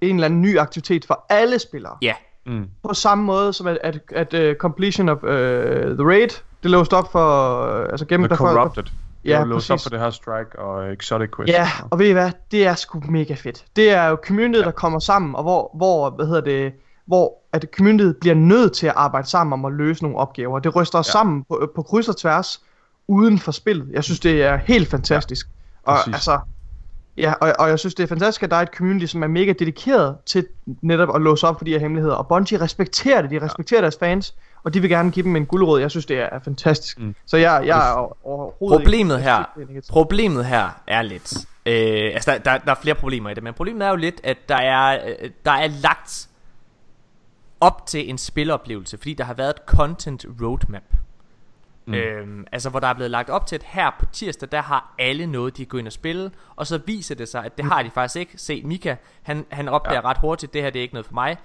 S3: en eller anden ny aktivitet for alle spillere.
S1: Ja,
S2: Mm.
S3: På samme måde som at, at, at uh, completion of uh, the raid, det låst op for, uh, altså gennem
S2: The Corrupted.
S3: Ja,
S2: Ja, låst op på det her strike og Exotic Quest.
S3: Ja, og ved I hvad, det er sgu mega fedt. Det er jo community, ja. der kommer sammen, og hvor, hvor, hvad hedder det, hvor at community bliver nødt til at arbejde sammen om at løse nogle opgaver. Det ryster os ja. Sammen på, på kryds og tværs uden for spillet. Jeg synes, det er helt fantastisk. Ja, og altså, ja, og, og jeg synes, det er fantastisk, at der er et community, som er mega dedikeret til netop at låse op for de her hemmeligheder. Og Bungie respekterer det, de respekterer deres fans, og de vil gerne give dem en guldråd. Jeg synes, det er fantastisk. Mm. Så jeg, jeg er overhovedet
S1: Problemet
S3: ikke,
S1: her,
S3: ikke
S1: problemet her er lidt, øh, altså der, der, der er flere problemer i det, men problemet er jo lidt, at der er, øh, der er lagt op til en spiloplevelse, fordi der har været et content roadmap. Mm.
S2: Mm.
S1: Øhm, altså hvor der er blevet lagt op til, at her på tirsdag, der har alle noget, de kan gå ind og spille, og så viser det sig, at det har de faktisk ikke. Se, Mika, han, han opdager ja. ret hurtigt, det her det er ikke noget for mig.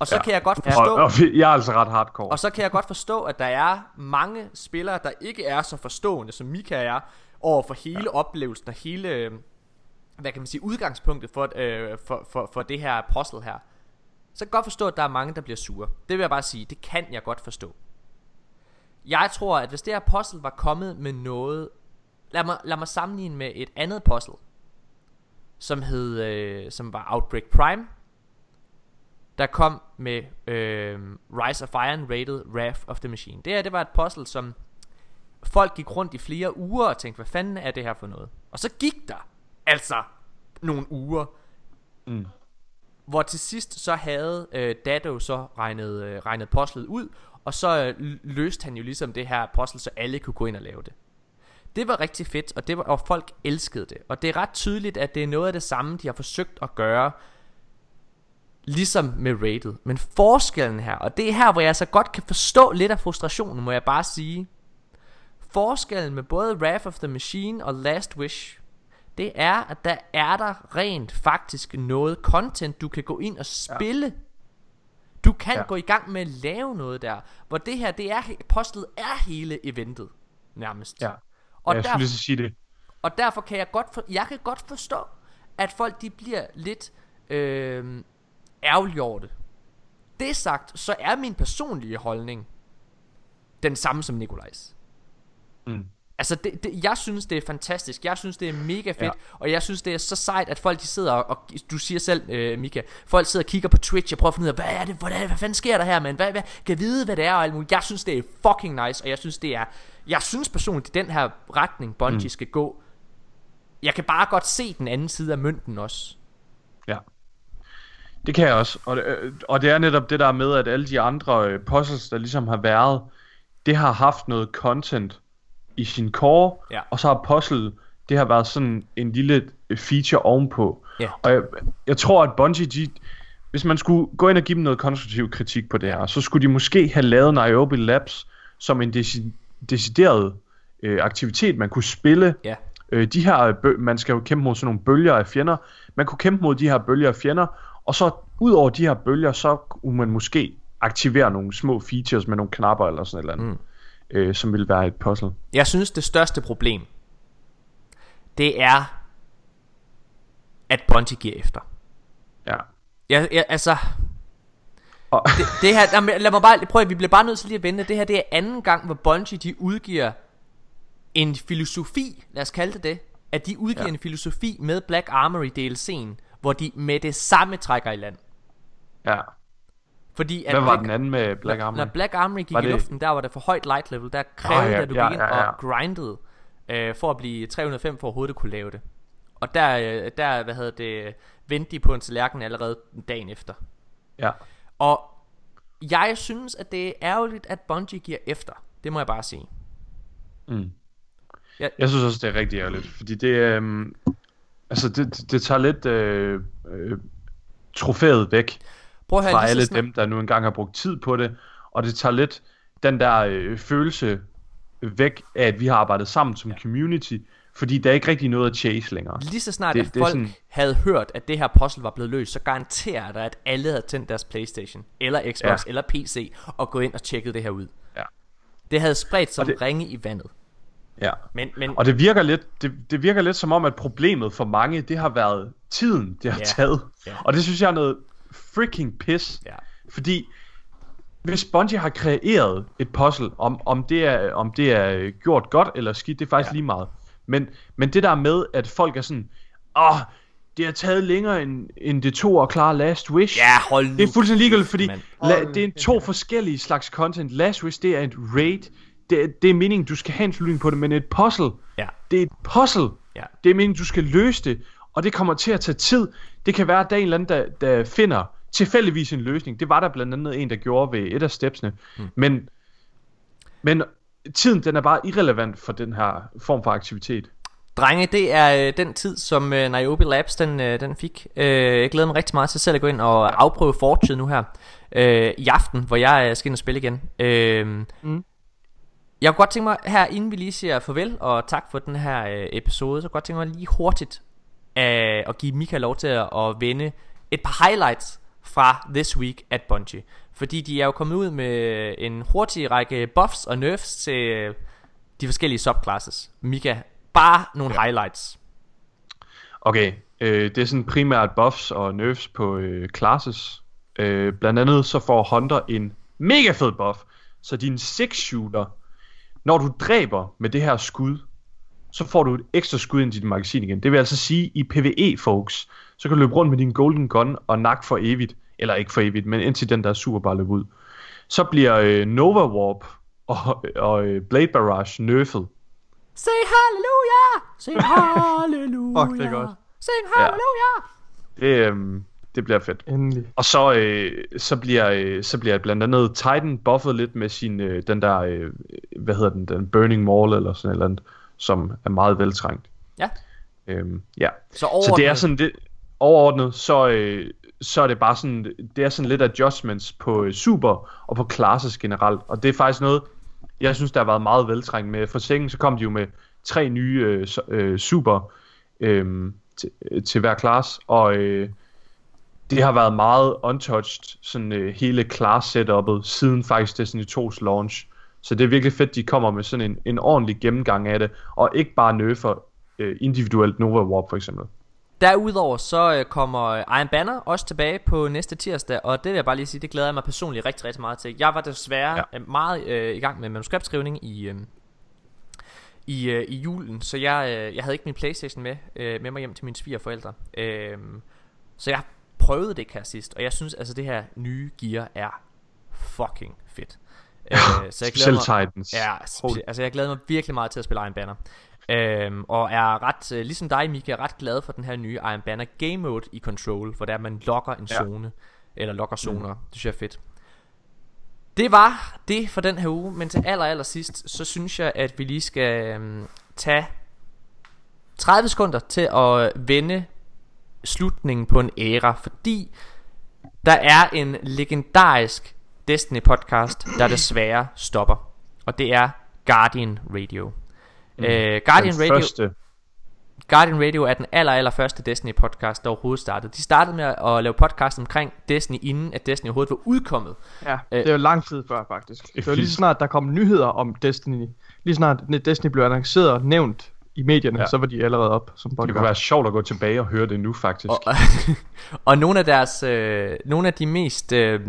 S1: Og så ja. Kan jeg godt
S2: Og,
S1: forstå...
S2: og vi- jeg er altså ret hardcore.
S1: Og så kan jeg godt forstå, at der er mange spillere, der ikke er så forstående, som Mika er, over for hele ja. oplevelsen og hele, hvad kan man sige, udgangspunktet for, øh, for, for, for det her puzzle her. Så kan jeg godt forstå, at der er mange, der bliver sure. Det vil jeg bare sige, det kan jeg godt forstå. Jeg tror, at hvis det her puzzle var kommet med noget... Lad mig, lad mig sammenligne med et andet puzzle, som hed, øh, som var Outbreak Prime, der kom med øh, Rise of Iron Rated Wrath of the Machine. Det her, det var et puzzle, som folk gik rundt i flere uger og tænkte, hvad fanden er det her for noget? Og så gik der altså nogle uger,
S2: Mm.
S1: hvor til sidst så havde øh, Dado så regnet, øh, regnet puzzlet ud, og så øh, løste han jo ligesom det her puzzle, så alle kunne gå ind og lave det. Det var rigtig fedt, og, det var, og folk elskede det. Og det er ret tydeligt, at det er noget af det samme, de har forsøgt at gøre, ligesom med Rated. Men forskellen her, og det er her, hvor jeg så godt kan forstå lidt af frustrationen, må jeg bare sige. Forskellen med både Wrath of the Machine og Last Wish, det er, at der er der rent faktisk noget content, du kan gå ind og spille. Du kan ja.
S2: Ja.
S1: gå i gang med at lave noget der, hvor det her, det er, postet er hele eventet, nærmest.
S2: Ja.
S1: Og,
S2: Og jeg
S1: der,
S2: skulle lige sige det.
S1: og derfor kan jeg godt, for, jeg kan godt forstå, at folk de bliver lidt øh, ærgerlige over det. Det sagt, så er min personlige holdning den samme som Nikolajs.
S2: Mm.
S1: Altså, det, det, jeg synes, det er fantastisk. Jeg synes, det er mega fedt. Ja. Og jeg synes, det er så sejt, at folk de sidder og, og du siger selv, øh, Mika, folk sidder og kigger på Twitch og prøver at finde ud af, hvad er det, hvordan, hvad fanden sker der her, man? Hvad, hvad, kan vide, hvad det er og alt muligt. Jeg synes, det er fucking nice, og jeg synes, det er, jeg synes personligt, er den her retning, Bungie mm. skal gå. Jeg kan bare godt se den anden side af mønten også.
S2: Ja. Det kan jeg også. Og det, øh, og det er netop det der med, at alle de andre øh, puzzles, der ligesom har været, det har haft noget content i sin core,
S1: Ja.
S2: og så har puzzle, det har været sådan en lille øh, feature ovenpå.
S1: Ja.
S2: Og jeg, jeg tror, at Bungie, de, hvis man skulle gå ind og give dem noget konstruktiv kritik på det her, så skulle de måske have lavet Niobe Labs som en deci- decideret øh, aktivitet, man kunne spille.
S1: Ja.
S2: Øh, de her, bø- man skal jo kæmpe mod sådan nogle bølger af fjender. Man kunne kæmpe mod de her bølger af fjender, og så ud over de her bølger, så kunne man måske aktivere nogle små features med nogle knapper eller sådan et eller andet, mm. Øh, som ville være et puzzle.
S1: Jeg synes, det største problem, det er, at Bungie giver efter.
S2: Ja.
S1: Jeg, jeg, altså,
S2: Og,
S1: det, det her, jamen, lad mig bare, prøv at, vi bliver bare nødt til lige at vente. Det her, det er anden gang, hvor Bungie, de udgiver en filosofi, lad os kalde det det, at de udgiver. Ja. en filosofi med Black Armory DLC'en, hvor de med det samme trækker i land.
S2: ja.
S1: Fordi at
S2: Hvad var
S1: Black,
S2: den anden med Black Armory?
S1: når Black Armory gik
S2: Var
S1: i
S2: det-
S1: luften, der var det for højt light level, der krævede det,
S2: ja,
S1: at du
S2: ja,
S1: gik ind
S2: ja, ja.
S1: og grindede, øh, for at blive 305 for overhovedet at kunne lave det. Og der, øh, der hvad hedder det, vendte de på en tallerken allerede dagen efter.
S2: Ja.
S1: Og jeg synes, at det er ærgerligt, at Bungie giver efter. Det må jeg bare sige.
S2: Mm.
S1: Ja.
S2: Jeg synes også, det er rigtig ærgerligt, fordi det, øhm, altså det, det- det tager lidt øh, øh, trofæet væk
S1: Prøv at høre,
S2: fra alle
S1: snart-
S2: dem, der nu engang har brugt tid på det, og det tager lidt den der øh, følelse væk af, at vi har arbejdet sammen som community, fordi der er ikke rigtig noget at chase længere.
S1: Lige så snart
S2: Det-
S1: at
S2: det
S1: folk
S2: sådan-
S1: havde hørt, at det her puzzle var blevet løst, så garanterer dig, at alle havde tændt deres Playstation, eller Xbox, ja.
S2: Ja.
S1: eller PC, og gået ind og tjekket det her ud.
S2: Ja.
S1: Det havde spredt som
S2: det-
S1: ringe i vandet.
S2: Ja.
S1: Men, men
S2: Og det virker lidt, det, det virker lidt som om, at problemet for mange, det har været tiden, det har
S1: Ja.
S2: taget.
S1: Ja.
S2: Og det synes jeg er noget freaking pis.
S1: Ja.
S2: Fordi hvis Bungie har kreeret et puzzle, om, om, det er, om det er gjort godt eller skidt, det er faktisk
S1: Ja.
S2: lige meget. Men, men det der med, at folk er sådan, åh, det har taget længere end, end det tog at klare Last Wish.
S1: Ja, hold
S2: Det er
S1: nu
S2: fuldstændig ligegyldigt, fordi la, det er to forskellige slags content. Last Wish, det er et raid. Det, det er meningen, du skal have en slutning på det, men et puzzle,
S1: Ja.
S2: det er et puzzle.
S1: Ja.
S2: Det er meningen, du skal løse det, og det kommer til at tage tid. Det kan være, at der er en eller anden, der, der finder tilfældigvis en løsning. Det var der blandt andet en, der gjorde ved et af stepsene. Mm. Men, men tiden, den er bare irrelevant for den her form for aktivitet.
S1: Drenge, det er øh, den tid, som øh, Niobe Labs den, øh, den fik. Øh, jeg glæder mig rigtig meget til selv at gå ind og afprøve Fortune nu her øh, i aften, hvor jeg øh, skal ind og spille igen. Øh,
S3: Mm.
S1: Jeg kunne godt tænke mig, her inden vi lige siger farvel og tak for den her øh, episode, så kunne jeg godt tænke mig lige hurtigt øh, at give Mika lov til at, at vende et par highlights fra This Week at Bungie. Fordi de er jo kommet ud med en hurtig række buffs og nerfs til de forskellige subclasses. Mika, bare nogle ja. highlights.
S2: Okay, øh, det er sådan primært buffs og nerfs på øh, classes. Øh, blandt andet så får Hunter en mega fed buff, så din six shooter, når du dræber med det her skud, så får du et ekstra skud ind i dit magasin igen. Det vil altså sige, i PvE, folks, så kan du løbe rundt med din golden gun og nak for evigt. Eller ikke for evigt, men indtil den der super bare løber ud. Så bliver øh, Nova Warp og, og øh, Blade Barrage nerfed.
S1: Sing halleluja! Sing halleluja!
S3: Fuck, det er godt.
S1: Sing halleluja!
S2: Det, øhm, det bliver fedt.
S3: Endelig.
S2: Og så, øh, så, bliver, øh, så bliver blandt andet Titan buffet lidt med sin, øh, den der, øh, hvad hedder den, den Burning Maul eller sådan et eller andet, som er meget veltrængt.
S1: Ja.
S2: Øhm, ja.
S1: Så
S2: Så
S1: overordnet,
S2: det er sådan det, overordnet, så, øh, så er det bare sådan, det er sådan lidt adjustments på øh, super og på classes generelt. Og det er faktisk noget, jeg synes, der har været meget veltrængt med. For sengen, så kom de jo med tre nye øh, så- øh, super øh, til, til hver class, og øh, det har været meget untouched, sådan øh, hele class setupet, siden faktisk Destiny 2's launch. Så det er virkelig fedt, de kommer med sådan en, en ordentlig gennemgang af det, og ikke bare nerfer øh, individuelt Nova Warp for eksempel.
S1: Derudover så øh, kommer øh, Iron Banner også tilbage på næste tirsdag, og det vil jeg bare lige sige, det glæder jeg mig personligt rigtig, rigtig meget til. Jeg var desværre ja.
S2: Ja.
S1: meget øh, i gang med manuskriptskrivning i, øh, i, øh, i julen, så jeg, øh, jeg havde ikke min Playstation med, øh, med mig hjem til mine svigerforældre. Øh, så jeg prøvede det her sidst, og jeg synes altså det her nye gear er fucking fedt. Øh, så jeg glæder mig,
S2: Titans.
S1: Ja, spe- altså jeg glæder mig virkelig meget til at spille Iron Banner. Øhm, og er ret, øh, ligesom dig Mika, er ret glad for den her nye Iron Banner Game Mode i Control, hvor der man lokker en
S2: Ja.
S1: zone, eller lokker zoner, det synes jeg er fedt. Det var det for den her uge, men til aller, aller sidst, så synes jeg, at vi lige skal øhm, tage 30 sekunder til at vende slutningen på en æra, fordi der er en legendarisk Destiny podcast, der desværre stopper, og det er Guardian Radio. Mm. Øh, Guardian
S2: Den
S1: Radio
S2: første.
S1: Guardian Radio er den aller, aller første Destiny podcast, der overhovedet startede. De startede med at lave podcast omkring Destiny, inden at Destiny overhovedet var udkommet.
S3: Ja, det er jo lang tid før faktisk. Det var lige snart der kom nyheder om Destiny. Lige snart Destiny blev annonceret og nævnt i medierne,
S2: Ja.
S3: så var de allerede op som
S2: Det
S3: podcast.
S2: kunne være sjovt at gå tilbage og høre det nu, faktisk.
S1: Og, og nogle af deres, øh, nogle af de mest øh,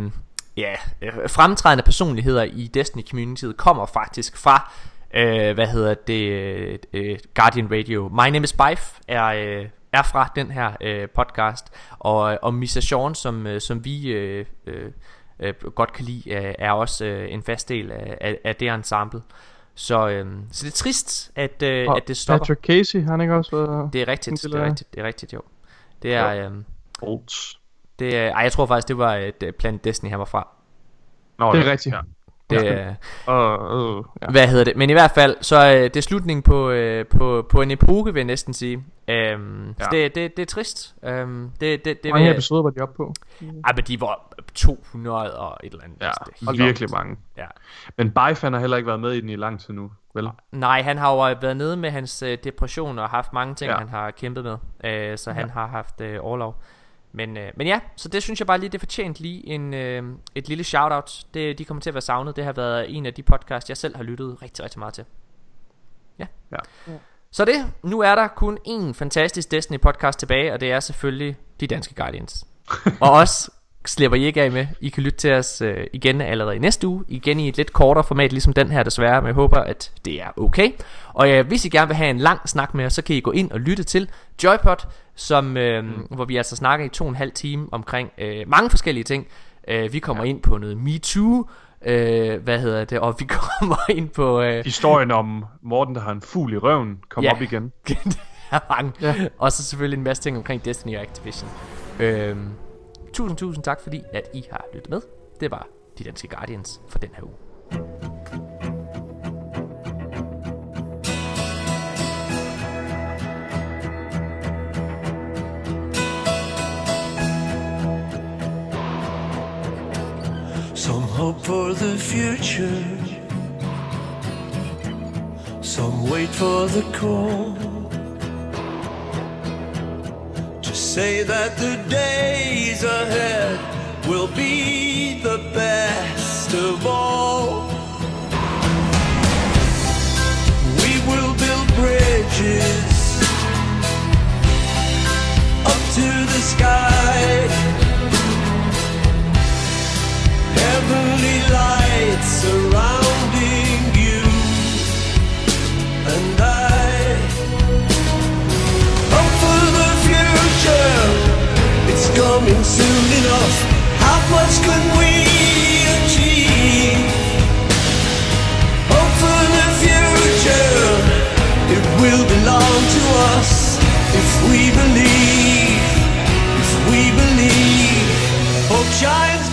S1: ja, øh, fremtrædende personligheder i Destiny communityet kommer faktisk fra, øh, hvad hedder det, øh, øh, Guardian Radio. My Name is Bife er, øh, er fra den her øh, podcast, og, og Misa Sean, som, øh, som vi øh, øh, øh, godt kan lide, øh, er også øh, en fast del af, af, af det ensemble. Så, øh, så det er trist, at, øh,
S3: Og
S1: at det stopper.
S3: Patrick Casey, han har ikke også været...
S1: Det er rigtigt, det er rigtigt, det er rigtigt, jo. Det er, øhm,
S2: Bolts.
S1: Det er, ej, jeg tror faktisk, det var et uh, Planet Destiny, han var fra.
S2: Nå,
S3: Det er
S2: ja.
S3: rigtigt.
S2: Ja.
S1: Det,
S3: Ja.
S1: ja.
S3: Og, øh, ja.
S1: Hvad hedder det? Men i hvert fald, så øh, det er slutningen på, øh, på, på en epoke, vil jeg næsten sige. Øhm, ja. Så
S2: Ja.
S1: det, det, det er trist. Øhm, det, det, det
S3: mange
S1: vil-
S3: episoder var de oppe på?
S1: Ej, men de var 200 og et eller andet.
S2: Ja,
S1: det er helt
S2: virkelig mange.
S1: Ja.
S2: Men Bife han har heller ikke været med i den i lang tid nu, vel?
S1: Nej, han har jo været nede med hans øh, depression og haft mange ting, ja.
S2: Ja.
S1: han har kæmpet med. Øh, så han har haft øh, overlov. Men, øh, men ja, så det synes jeg bare lige, det fortjent lige en, øh, et lille shoutout. Det, de kommer til at være savnet. Det har været en af de podcasts, jeg selv har lyttet rigtig, rigtig meget til. Ja.
S2: Ja.
S1: Så det, nu er der kun én fantastisk Destiny podcast tilbage, og det er selvfølgelig de danske Guardians. og os slipper I ikke af med. I kan lytte til os øh, igen allerede i næste uge. Igen i et lidt kortere format, ligesom den her desværre, men jeg håber, at det er okay. Og øh, hvis I gerne vil have en lang snak med os, så kan I gå ind og lytte til Joypod, som, øh, mm. hvor vi altså snakker i to og en halv time omkring øh, mange forskellige ting. Øh, vi kommer ja. ind på noget MeToo, øh, hvad hedder det, og vi kommer ind på... Øh,
S2: Historien om Morten, der har en fugl i røven, kom
S1: Ja.
S2: op igen.
S1: er mange.
S3: Ja.
S1: Og så selvfølgelig en masse ting omkring Destiny og Activision. Øhm, tusind, tusind tak, fordi at I har lyttet med. Det var de danske Guardians for den her uge.
S6: Some hope for the future. Some wait for the call. Say that the days ahead will be the best of all. We will build bridges up to the sky. Heavenly lights surrounding you and I. it's coming soon enough. How much can we achieve? Hope for the future, it will belong to us if we believe. If we believe, hope shines